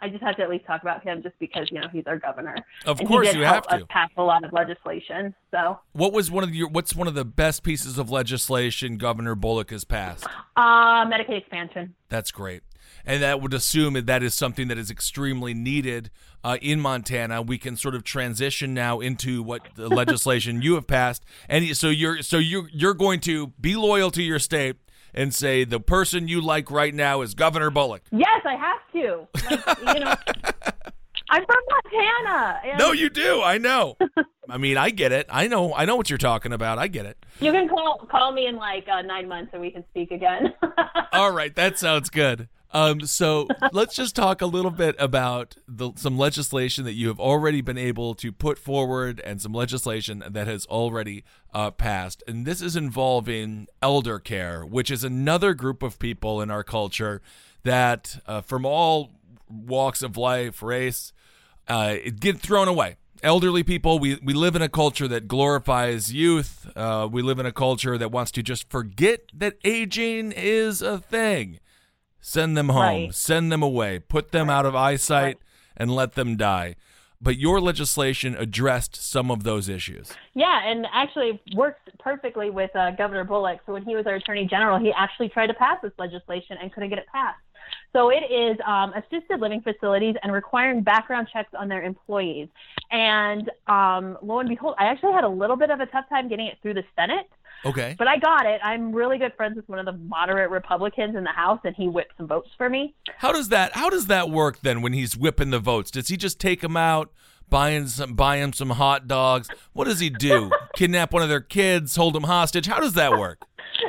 I just have to at least talk about him just because you know he's our governor.
Of
and
course you
help
have to.
pass a lot of legislation. So
What was one of your? What's one of the best pieces of legislation Governor Bullock has passed?
uh, Medicaid expansion.
That's great. And that would assume that that is something that is extremely needed uh, in Montana. We can sort of transition now into what the legislation you have passed, and so you're so you you're going to be loyal to your state and say the person you like right now is Governor Bullock.
Yes, I have to. Like, you know, I'm from Montana. And
No, you do. I know. I mean, I get it. I know. I know what you're talking about. I get it.
you can call call me in like uh, nine months and we can speak again.
All right, that sounds good. Um, so let's just talk a little bit about the, some legislation that you have already been able to put forward and some legislation that has already uh, passed. And this is involving elder care, which is another group of people in our culture that, uh, from all walks of life, race, uh, get thrown away. Elderly people, we, we live in a culture that glorifies youth. Uh, we live in a culture that wants to just forget that aging is a thing. Send them home,
Right.
send them away, put them out of eyesight, and let them die. But your legislation addressed some of those issues.
Yeah, and actually works perfectly with uh, Governor Bullock. So when he was our Attorney General, he actually tried to pass this legislation and couldn't get it passed. So it is um, assisted living facilities and requiring background checks on their employees. And um, lo and behold, I actually had a little bit of a tough time getting it through the Senate,
Okay.
but I got it. I'm really good friends with one of the moderate Republicans in the House, and he whipped some votes for me.
How does that how does that work then when he's whipping the votes? Does he just take them out, buying some buy him some hot dogs? What does he do? Kidnap one of their kids, hold them hostage? How does that work?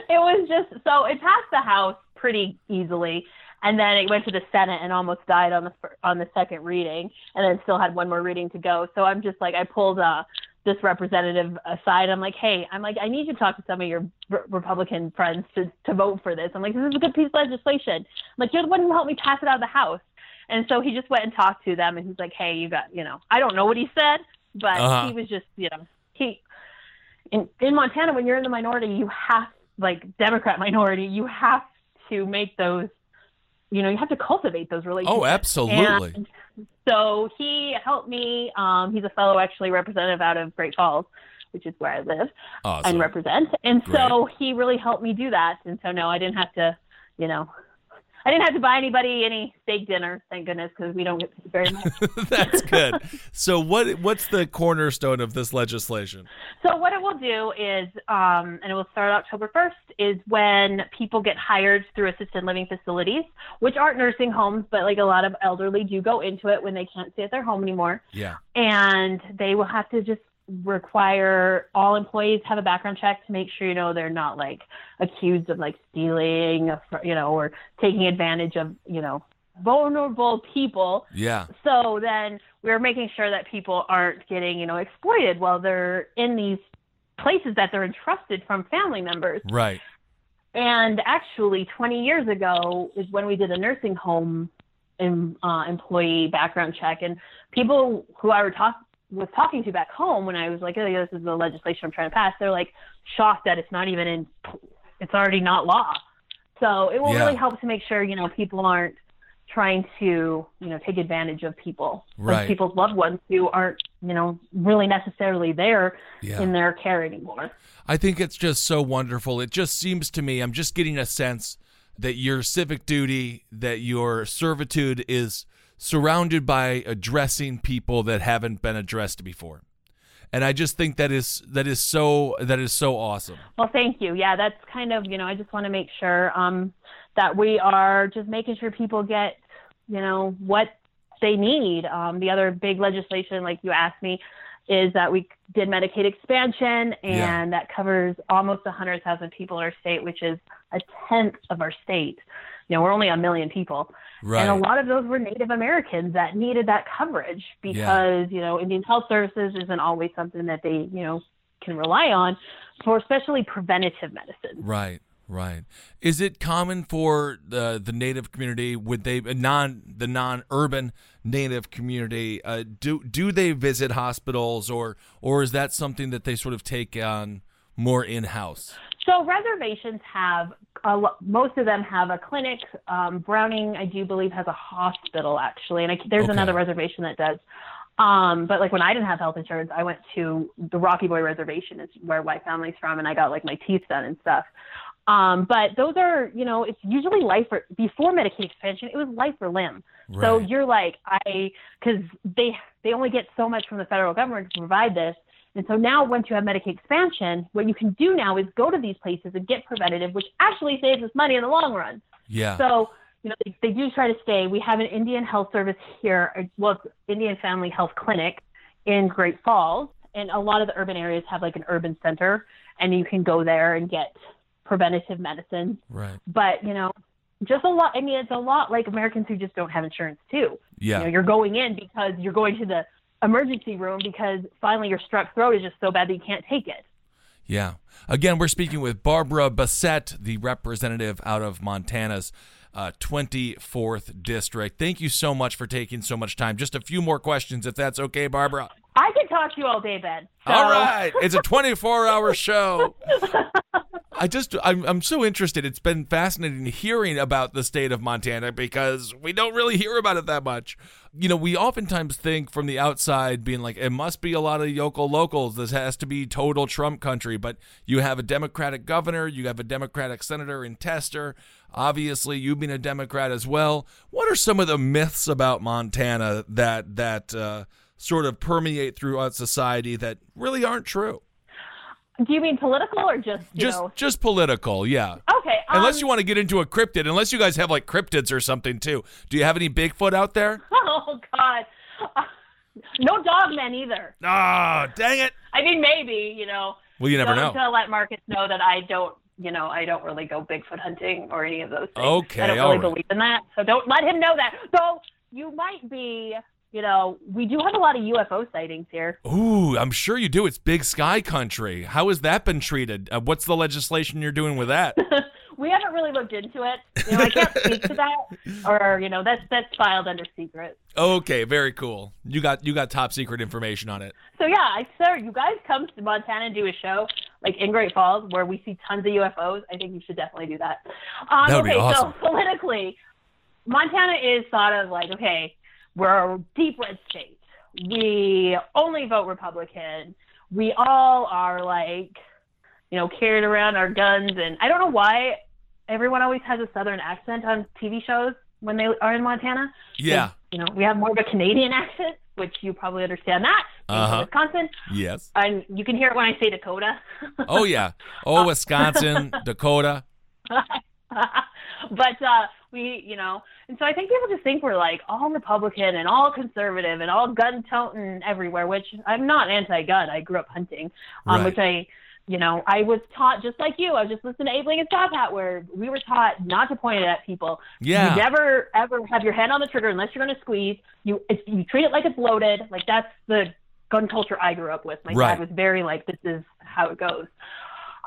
it was just so it passed the House pretty easily, and then it went to the Senate and almost died on the on the second reading, and then still had one more reading to go. So I'm just like I pulled uh, this representative aside. I'm like, hey, I'm like I need you to talk to some of your r- Republican friends to to vote for this. I'm like, this is a good piece of legislation. I'm like you're the one who helped me pass it out of the House. And so he just went and talked to them, and he's like, hey, you got, you know, I don't know what he said, but
Uh-huh.
he was just, you know, he in in Montana when you're in the minority, you have like Democrat minority, you have to make those you know, you have to cultivate those relationships.
Oh, absolutely.
And so he helped me. Um, he's a fellow actually representative out of Great Falls, which is where I live
Awesome.
and represent. And so he really helped me do that. And so no, I didn't have to, you know, I didn't have to buy anybody any steak dinner, thank goodness, because we don't get paid very much.
That's good. So what what's the cornerstone of this legislation?
So what it will do is, um, and it will start October 1st, is when people get hired through assisted living facilities, which aren't nursing homes, but like a lot of elderly do go into it when they can't stay at their home anymore.
Yeah.
And they will have to just require all employees have a background check to make sure you know they're not like accused of like stealing, you know, or taking advantage of you know vulnerable people.
Yeah.
So then we're making sure that people aren't getting, you know, exploited while they're in these places that they're entrusted from family members.
Right.
And actually, 20 years ago is when we did a nursing home em, uh, employee background check, and people who I were talk, was talking to back home when I was like, "Oh, yeah, this is the legislation I'm trying to pass," they're like shocked that it's not even in, it's already not law. So it will
Yeah.
really help to make sure you know people aren't trying to you know take advantage of people, like people's loved ones who aren't you know really necessarily there
Yeah.
in their care anymore.
I think it's just so wonderful. It just seems to me, I'm just getting a sense that your civic duty, that your servitude is surrounded by addressing people that haven't been addressed before. And I just think that is that is so that is so awesome.
Well, thank you. Yeah, that's kind of, you know, I just want to make sure um, that we are just making sure people get, you know, what they need. Um, the other big legislation, like you asked me, is that we did Medicaid expansion, and that covers almost 100,000 people in our state, which is a tenth of our state. You know, we're only a million people.
Right.
And a lot of those were Native Americans that needed that coverage because, you know, Indian Health Services isn't always something that they, you know, can rely on for especially preventative medicine.
Right, right. Is it common for the the native community? Would they non the non urban native community? Uh, do do they visit hospitals or or is that something that they sort of take on more in house?
So reservations have a, lo- most of them have a clinic. Um, Browning, I do believe, has a hospital actually, and I, there's
Okay.
another reservation that does. Um, but like when I didn't have health insurance, I went to the Rocky Boy Reservation, is where my family's from, and I got like my teeth done and stuff. Um, but those are, you know, it's usually life or before Medicaid expansion, it was life or limb. So you're like, I, because they they only get so much from the federal government to provide this, and so now once you have Medicaid expansion, what you can do now is go to these places and get preventative, which actually saves us money in the long run.
Yeah.
So, you know, they, they do try to stay. We have an Indian Health Service here, well, Indian Family Health Clinic in Great Falls, and a lot of the urban areas have like an urban center, and you can go there and get preventative medicine.
right.
But you know, just a lot. I mean, it's a lot like Americans who just don't have insurance too.
Yeah.
You know, you're going in because you're going to the emergency room because finally your strep throat is just so bad that you can't take it.
Yeah. Again, we're speaking with Barbara Bessette, the representative out of Montana's uh, 24th district. Thank you so much for taking so much time. Just a few more questions, if that's okay, Barbara.
I could talk to you all day, Ben. So-
All right. It's a 24 hour show. I just, I'm, I'm so interested. It's been fascinating hearing about the state of Montana because we don't really hear about it that much. You know, we oftentimes think from the outside, being like, it must be a lot of yokel locals. This has to be total Trump country. But you have a Democratic governor, you have a Democratic senator in Tester. Obviously, you being a Democrat as well. What are some of the myths about Montana that, that, uh, sort of permeate throughout society that really aren't true.
Do you mean political or just you
just
know?
just political, yeah.
Okay. Um,
unless you want to get into a cryptid, unless you guys have like cryptids or something too. Do you have any Bigfoot out there?
Oh God. Uh, no dogmen either.
Ah, dang it.
I mean, maybe you know.
Well, you never
don't
know.
To let Marcus know that I don't, you know, I don't really go Bigfoot hunting or any of those things.
Okay,
I don't really
right.
believe in that, so don't let him know that. Though you might be, you know, we do have a lot of UFO sightings here.
Ooh, I'm sure you do. It's big sky country. How has that been treated? Uh, what's the legislation you're doing with that?
we haven't really looked into it. You know, I can't speak to that, or you know, that's that's filed under secret.
okay, very cool. You got you got top secret information on it.
So yeah, I sir, you guys come to Montana and do a show like in Great Falls where we see tons of UFOs. I think you should definitely do that. Um,
That would be
okay,
awesome.
so politically, Montana is thought of like okay, we're a deep red state. We only vote Republican. We all are like, you know, carried around our guns, and I don't know why everyone always has a southern accent on TV shows when they are in Montana.
Yeah.
You know, we have more of a Canadian accent, which you probably understand that.
Uh-huh.
Wisconsin.
Yes.
And you can hear it when I say Dakota.
Oh yeah. Oh, Wisconsin, Dakota.
but uh, we, you know, and so I think people just think we're like all Republican and all conservative and all gun toting everywhere, which I'm not anti-gun. I grew up hunting, um,
Right.
which I, you know, I was taught just like you. I was just listening to Abe Lincoln's Top Hat, where we were taught not to point it at people.
Yeah.
You never ever have your hand on the trigger unless you're going to squeeze. You it's, you treat it like it's loaded. Like that's the gun culture I grew up with. My
Right.
dad was very like this is how it goes.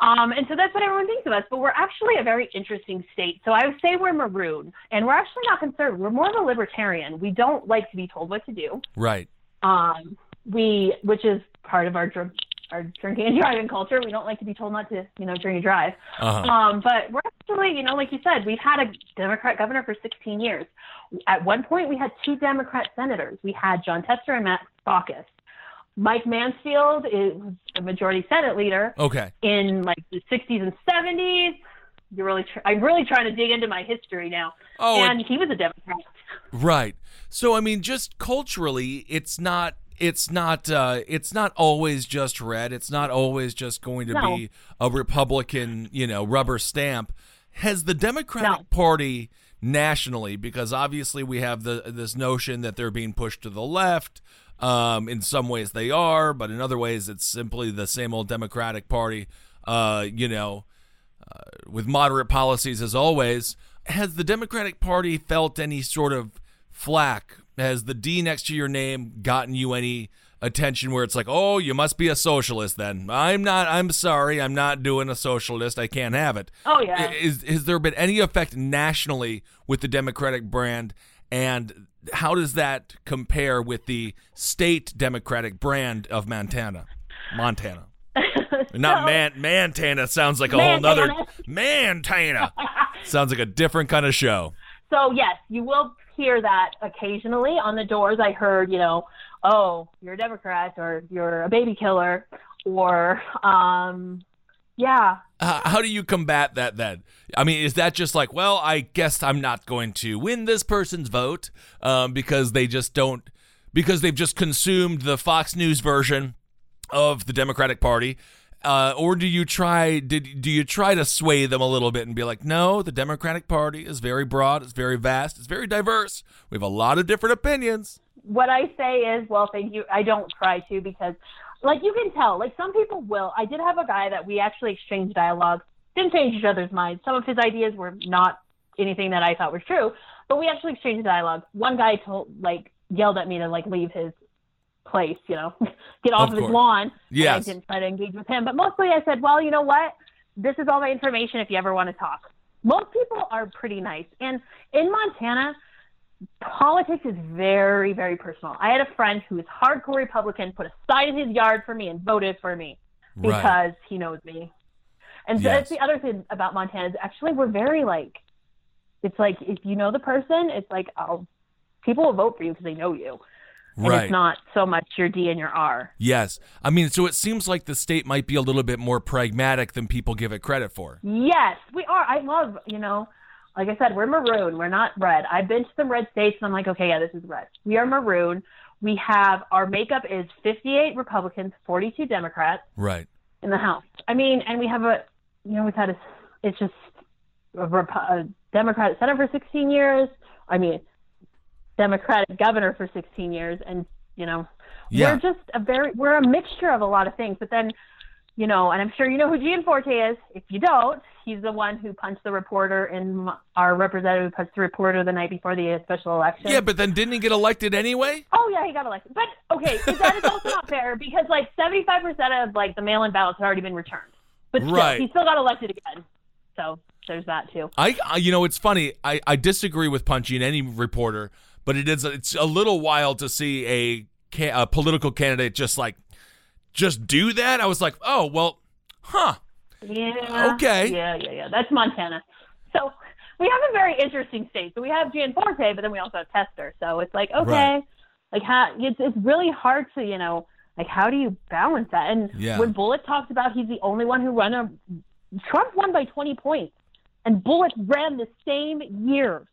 Um, and so that's what everyone thinks of us. But we're actually a very interesting state. So I would say we're maroon, and we're actually not conservative. We're more of a libertarian. We don't like to be told what to do.
Right.
Um, we, which is part of our our drinking and driving culture. We don't like to be told not to, you know, drink and drive.
Uh-huh.
Um, but we're actually, you know, like you said, we've had a Democrat governor for 16 years. At one point, we had two Democrat senators. We had Jon Tester and Max Baucus. Mike Mansfield is a majority Senate leader
Okay.
in like the 60s and 70s. You're really, tr- I'm really trying to dig into my history now.
Oh,
and he was a Democrat.
Right. So I mean, just culturally, it's not. It's not. Uh, it's not always just red. It's not always just going to
No.
be a Republican, you know, rubber stamp. Has the Democratic
No.
Party nationally, because obviously we have the this notion that they're being pushed to the left. Um, in some ways they are, but in other ways it's simply the same old Democratic Party. Uh, you know, with moderate policies as always. Has the Democratic Party felt any sort of flack? Has the D next to your name gotten you any attention where it's like, oh, you must be a socialist then? I'm not, I'm sorry, I'm not doing a socialist. I can't have it.
Oh, yeah.
Is, has there been any effect nationally with the Democratic brand? And how does that compare with the state Democratic brand of Montana? Montana. Not
So-
man Montana sounds like a whole
Montana.
nother Montana. sounds like a different kind of show.
So yes, you will hear that occasionally on the doors. I heard, you know, oh, you're a Democrat or you're a baby killer or um yeah.
How do you combat that then? I mean, is that just like, well, I guess I'm not going to win this person's vote um, because they just don't, because they've just consumed the Fox News version of the Democratic Party? Uh, or do you try did do you try to sway them a little bit and be like, no, the Democratic Party is very broad, it's very vast, it's very diverse. We have a lot of different opinions.
What I say is, well, thank you. I don't try to because like you can tell, like some people will. I did have a guy that we actually exchanged dialogue. Didn't change each other's minds. Some of his ideas were not anything that I thought was true. But we actually exchanged dialogue. One guy told like yelled at me to like leave his place, you know, get off
Of
of, his lawn.
Yeah.
I didn't try to engage with him. But mostly I said, well, you know what? This is all my information if you ever want to talk. Most people are pretty nice. And in Montana, politics is very, very personal. I had a friend who is hardcore Republican, put a sign in his yard for me and voted for me
Right.
because he knows me. And so
Yes.
that's the other thing about Montana is actually we're very like, it's like if you know the person, it's like oh, people will vote for you because they know you, and
Right.
it's not so much your D and your R.
Yes. I mean, so it seems like the state might be a little bit more pragmatic than people give it credit for.
Yes, we are. I love you know, like I said, we're maroon. We're not red. I've been to some red states, and I'm like, okay, yeah, this is red. We are maroon. We have our makeup is 58 Republicans, 42 Democrats.
Right.
in the House. I mean, and we have a, you know, we've had a, it's just a, Rep- a Democratic senator for 16 years. I mean, Democratic governor for 16 years, and you know,
Yeah.
we're just a very, we're a mixture of a lot of things. But then, you know, and I'm sure you know who Gianforte is. If you don't, he's the one who punched the reporter and our representative punched the reporter the night before the special election.
Yeah, but then didn't he get elected anyway?
Oh yeah, he got elected. But okay, that is also not fair because like seventy five percent of like the mail in ballots had already been returned. But still,
Right.
he still got elected again. So there's that too.
I, I you know, it's funny. I, I disagree with punching any reporter, but it is it's a little wild to see a, a political candidate just like just do that. I was like, oh well, huh?
Yeah.
Okay.
Yeah, yeah, yeah. That's Montana. So we have a very interesting state. So we have Gianforte, but then we also have Tester. So it's like okay,
Right.
like how it's it's really hard to you know like how do you balance that? And
Yeah.
when Bullock talks about he's the only one who ran a Trump won by twenty points, and Bullock ran the same year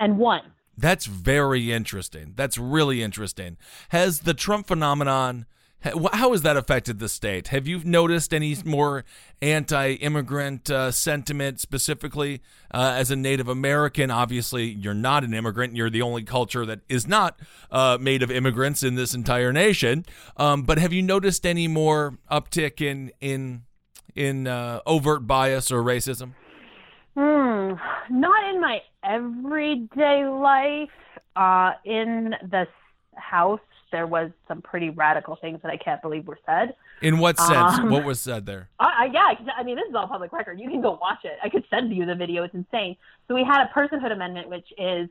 and won.
That's very interesting. That's really interesting. Has the Trump phenomenon how has that affected the state? Have you noticed any more anti-immigrant uh, sentiment specifically uh, as a Native American? Obviously, you're not an immigrant. You're the only culture that is not uh, made of immigrants in this entire nation. Um, but have you noticed any more uptick in in in uh, overt bias or racism?
Hmm, not in my everyday life. Uh, in the house, there was some pretty radical things that I can't believe were said.
In what sense?
Um,
what was said there?
I, I, yeah, I, mean, this is all public record. You can go watch it. I could send you the video. It's insane. So we had a personhood amendment, which is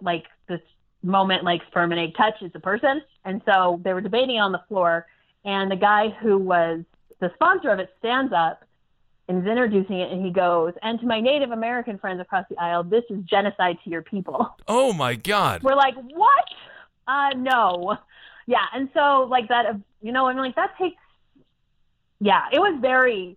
like this moment, like sperm and egg touch is a person. And so they were debating on the floor, and the guy who was the sponsor of it stands up and is introducing it, and he goes, "And to my Native American friends across the aisle, this is genocide to your people."
Oh my God!
We're like, what? Uh, no. Yeah, and so like that, you know, I'm like that takes. Yeah, it was very.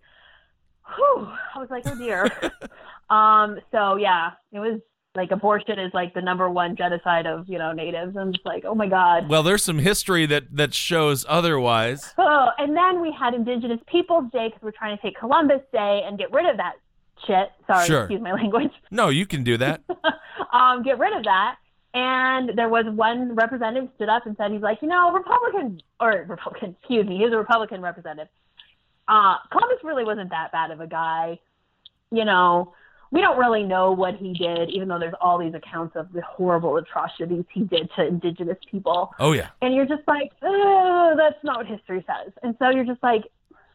Whew, I was like, oh dear. um. So yeah, it was like abortion is like the number one genocide of you know natives. I'm just like, oh my god.
Well, there's some history that that shows otherwise.
Oh, and then we had Indigenous Peoples Day because we're trying to take Columbus Day and get rid of that shit. Sorry,
Sure.
excuse my language.
No, you can do that.
um, get rid of that. And there was one representative stood up and said, he's like, you know, Republican or Republican, excuse me, he was a Republican representative. Uh, Columbus really wasn't that bad of a guy. You know, we don't really know what he did, even though there's all these accounts of the horrible atrocities he did to indigenous people.
Oh yeah.
And you're just like, oh, that's not what history says. And so you're just like,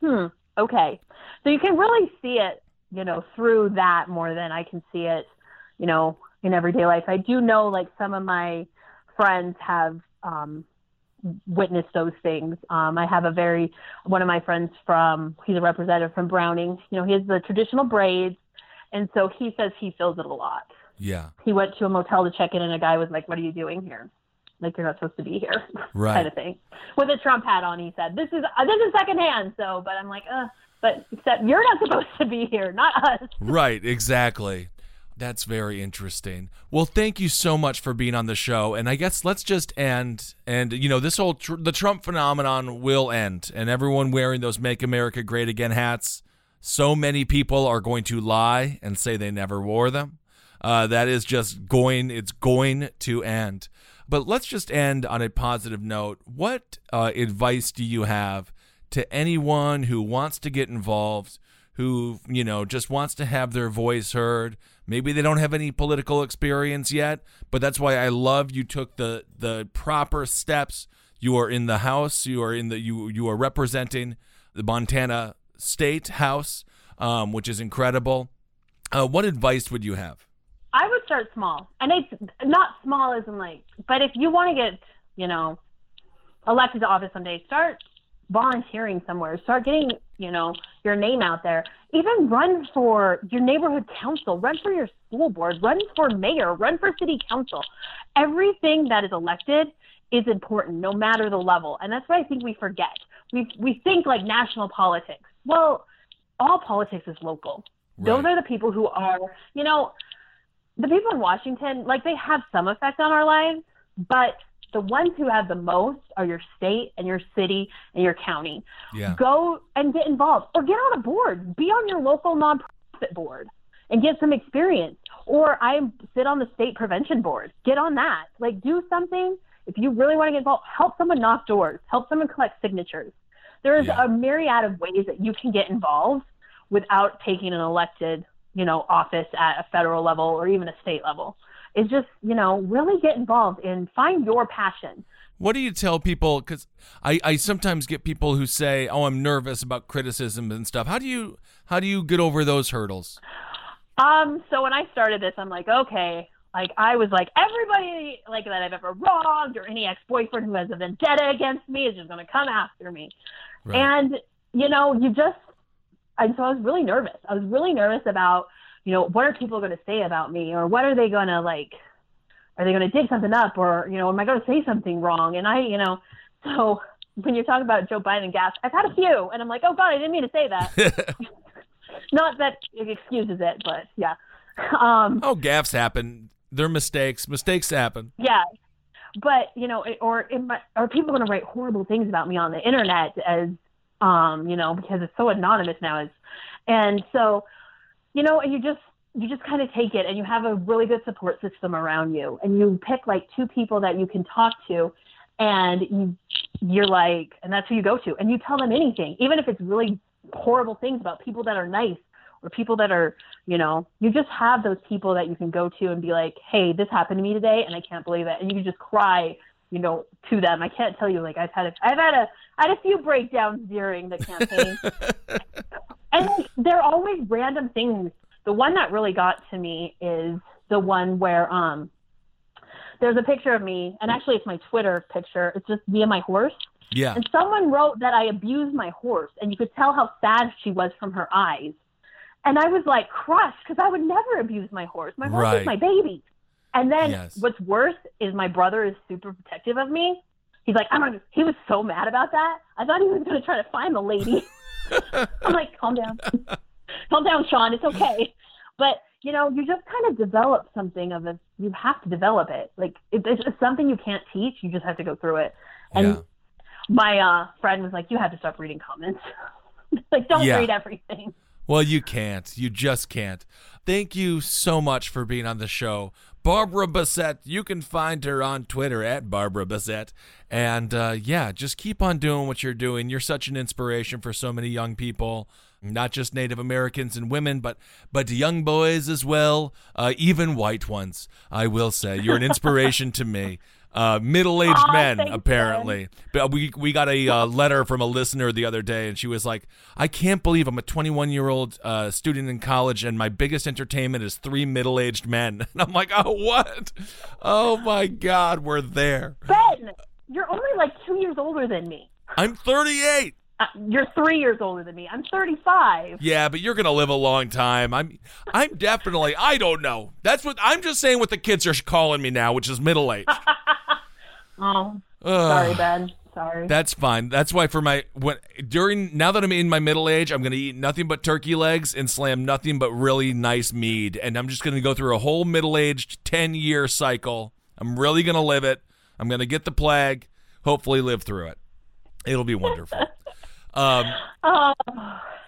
hmm, okay. So you can really see it, you know, through that more than I can see it, you know, in everyday life. I do know like some of my friends have um, witnessed those things. Um, I have a very, one of my friends from, he's a representative from Browning, you know, he has the traditional braids. And so he says he feels it a lot
Yeah.
he went to a motel to check in, and a guy was like, "What are you doing here? Like you're not supposed to be here."
Right.
kind of thing. With a Trump hat on, he said, "This is uh, this is secondhand." So, but I'm like, uh, but except you're not supposed to be here, not us.
Right, exactly. That's very interesting. Well, thank you so much for being on the show. And I guess let's just end. And you know, this whole tr- the Trump phenomenon will end, and everyone wearing those "Make America Great Again" hats. So many people are going to lie and say they never wore them. Uh, that is just going. It's going to end. But let's just end on a positive note. What uh, advice do you have to anyone who wants to get involved, who, you know, just wants to have their voice heard. Maybe they don't have any political experience yet, but that's why I love you took the the proper steps. You are in the House. You are in the you you are representing the Montana State House, um, which is incredible. Uh, what advice would you have?
I would start small, and it's not small as in like, but if you want to get, you know, elected to office someday, start volunteering somewhere. Start getting, you know, your name out there. Even run for your neighborhood council. Run for your school board. Run for mayor. Run for city council. Everything that is elected is important, no matter the level, and that's what I think we forget. We we think like national politics. Well, all politics is local. Those are the people who are, you know, the people in Washington, like they have some effect on our lives, but the ones who have the most are your state and your city and your county.
Yeah.
Go and get involved or get on a board. Be on your local nonprofit board and get some experience. Or I sit on the state prevention board. Get on that. Like do something. If you really want to get involved, help someone knock doors, help someone collect signatures. There's
Yeah.
a myriad of ways that you can get involved without taking an elected, you know, office at a federal level or even a state level. Is just, you know, really get involved and find your passion.
What do you tell people? Because I, I sometimes get people who say, "Oh, I'm nervous about criticism and stuff." How do you how do you get over those hurdles?
Um, so when I started this, I'm like, okay, like I was like everybody like that I've ever wronged or any ex-boyfriend who has a vendetta against me is just going to come after me.
Right.
And you know, you just and so I was really nervous. I was really nervous about, you know, what are people going to say about me or what are they going to like are they going to dig something up or, you know, am I going to say something wrong? And I, you know, so when you're talking about Joe Biden gas, I've had a few and I'm like, "Oh god, I didn't mean to say that." Not that it excuses it, but yeah. Um
oh, gaffes happen. They're mistakes. Mistakes happen.
yeah but you know or might, are people going to write horrible things about me on the internet as um you know because it's so anonymous now as and so you know and you just you just kind of take it and you have a really good support system around you and you pick like two people that you can talk to and you you're like and that's who you go to and you tell them anything even if it's really horrible things about people that are nice or people that are, you know, you just have those people that you can go to and be like, hey, this happened to me today and I can't believe it. And you can just cry, you know, to them. I can't tell you, like, I've had a, I've had a, I had a few breakdowns during the campaign. and they're always random things. The one that really got to me is the one where, um, there's a picture of me, and actually it's my Twitter picture. It's just me and my horse.
Yeah.
And someone wrote that I abused my horse, and you could tell how sad she was from her eyes. And I was like crushed because I would never abuse my horse. My horse
Right.
is my baby. And then
Yes.
what's worse is my brother is super protective of me. He's like, I'm gonna, he was so mad about that. I thought he was going to try to find the lady. I'm like, calm down. calm down, Sean. It's okay. But, you know, you just kind of develop something of a, you have to develop it. Like, it, it's it's something you can't teach. You just have to go through it. And
Yeah.
my uh, friend was like, you have to stop reading comments. like, don't
Yeah.
read everything.
Well, you can't. You just can't. Thank you so much for being on the show. Barbara Bessette, you can find her on Twitter at Barbara Bessette. And uh, yeah, just keep on doing what you're doing. You're such an inspiration for so many young people, not just Native Americans and women, but but young boys as well, uh, even white ones. I will say you're an inspiration to me. Uh, middle-aged
Aw,
men, apparently. But we we got a uh, letter from a listener the other day, and she was like, "I can't believe I'm a 21 year old uh, student in college, and my biggest entertainment is three middle-aged men." And I'm like, "Oh, what? Oh my God, we're there."
Ben, you're only like two years older than me.
I'm 38.
Uh, you're three years older than me. I'm 35.
Yeah, but you're gonna live a long time. I'm, I'm definitely. I don't know. That's what I'm just saying. What the kids are calling me now, which is middle age.
Oh,
Ugh.
sorry, Ben. Sorry.
That's fine. That's why for my when during now that I'm in my middle age, I'm gonna eat nothing but turkey legs and slam nothing but really nice mead, and I'm just gonna go through a whole middle aged ten year cycle. I'm really gonna live it. I'm gonna get the plague. Hopefully, live through it. It'll be wonderful. um,
Oh,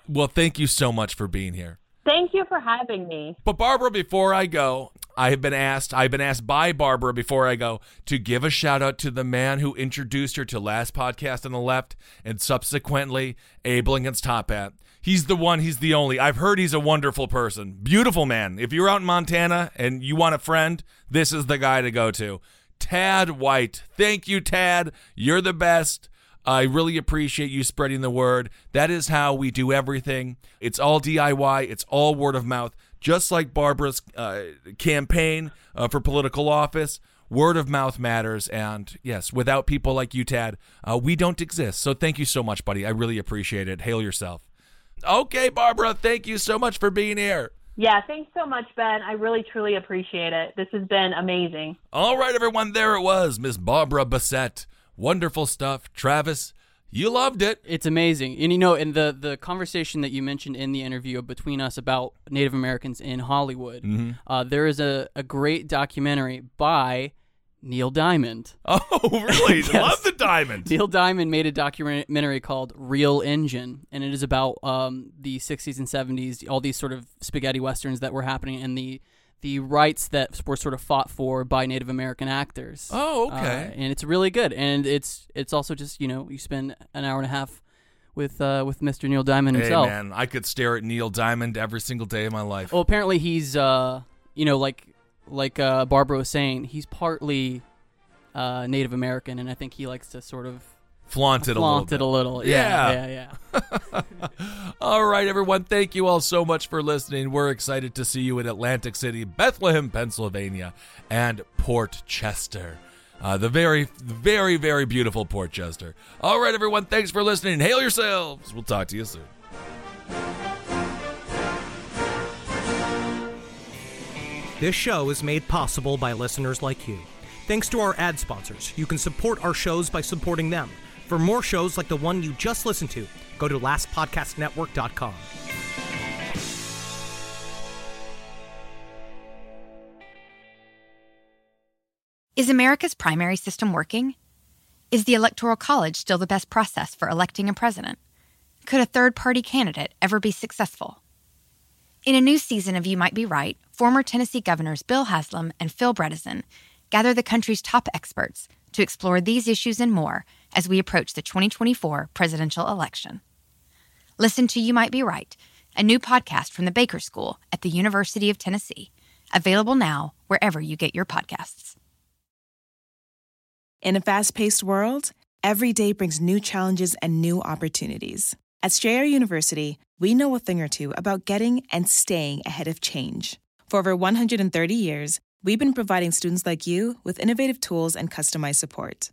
well, thank you so much for being here.
Thank you for having me.
But Barbara, before I go, I have been asked, I've been asked by Barbara before I go to give a shout out to the man who introduced her to last podcast on the left and subsequently Abe Lincoln's Top Hat. He's the one, he's the only. I've heard he's a wonderful person. Beautiful man. If you're out in Montana and you want a friend, this is the guy to go to. Tad White. Thank you, Tad. You're the best. I really appreciate you spreading the word. That is how we do everything. It's all DIY, it's all word of mouth. Just like Barbara's uh, campaign uh, for political office, word of mouth matters. And yes, without people like you, Tad, uh, we don't exist. So thank you so much, buddy. I really appreciate it. Hail yourself. Okay, Barbara, thank you so much for being here.
Yeah, thanks so much, Ben. I really, truly appreciate it. This has been amazing.
All right, everyone, there it was, Miss Barbara Bessette. Wonderful stuff. Travis, you loved it.
It's amazing, and you know, in the the conversation that you mentioned in the interview between us about Native Americans in Hollywood,
Mm-hmm.
uh, there is a, a great documentary by Neil Diamond.
Oh, really?
Yes.
Love the diamond.
Neil Diamond made a documentary called Reel Injun, and it is about um, the 60s and 70s, all these sort of spaghetti westerns that were happening, and the the rights that were sort of fought for by Native American actors.
Oh,
Uh,
okay.
and it's really good, and it's it's also just you know you spend an hour and a half with uh, with Mr. Neil Diamond himself.
Hey, man, I could stare at Neil Diamond every single day of my life.
Well, apparently he's uh, you know like like uh, Barbara was saying, he's partly uh, Native American, and I think he likes to sort of
Flaunt it a
flaunt
little
it a little.
Yeah.
Yeah, yeah, yeah.
All right, everyone. Thank you all so much for listening. We're excited to see you in Atlantic City, Bethlehem, Pennsylvania, and Port Chester. Uh, the very, very, very beautiful Port Chester. All right, everyone. Thanks for listening. Hail yourselves. We'll talk to you soon.
This show is made possible by listeners like you. Thanks to our ad sponsors, you can support our shows by supporting them. For more shows like the one you just listened to, go to lastpodcastnetwork.com.
Is America's primary system working? Is the Electoral College still the best process for electing a president? Could a third party candidate ever be successful? In a new season of You Might Be Right, former Tennessee governors Bill Haslam and Phil Bredesen gather the country's top experts to explore these issues and more as we approach the 2024 presidential election. Listen to You Might Be Right, a new podcast from the Baker School at the University of Tennessee, available now wherever you get your podcasts.
In a fast paced world, every day brings new challenges and new opportunities. At Strayer University, we know a thing or two about getting and staying ahead of change. For over 130 years, we've been providing students like you with innovative tools and customized support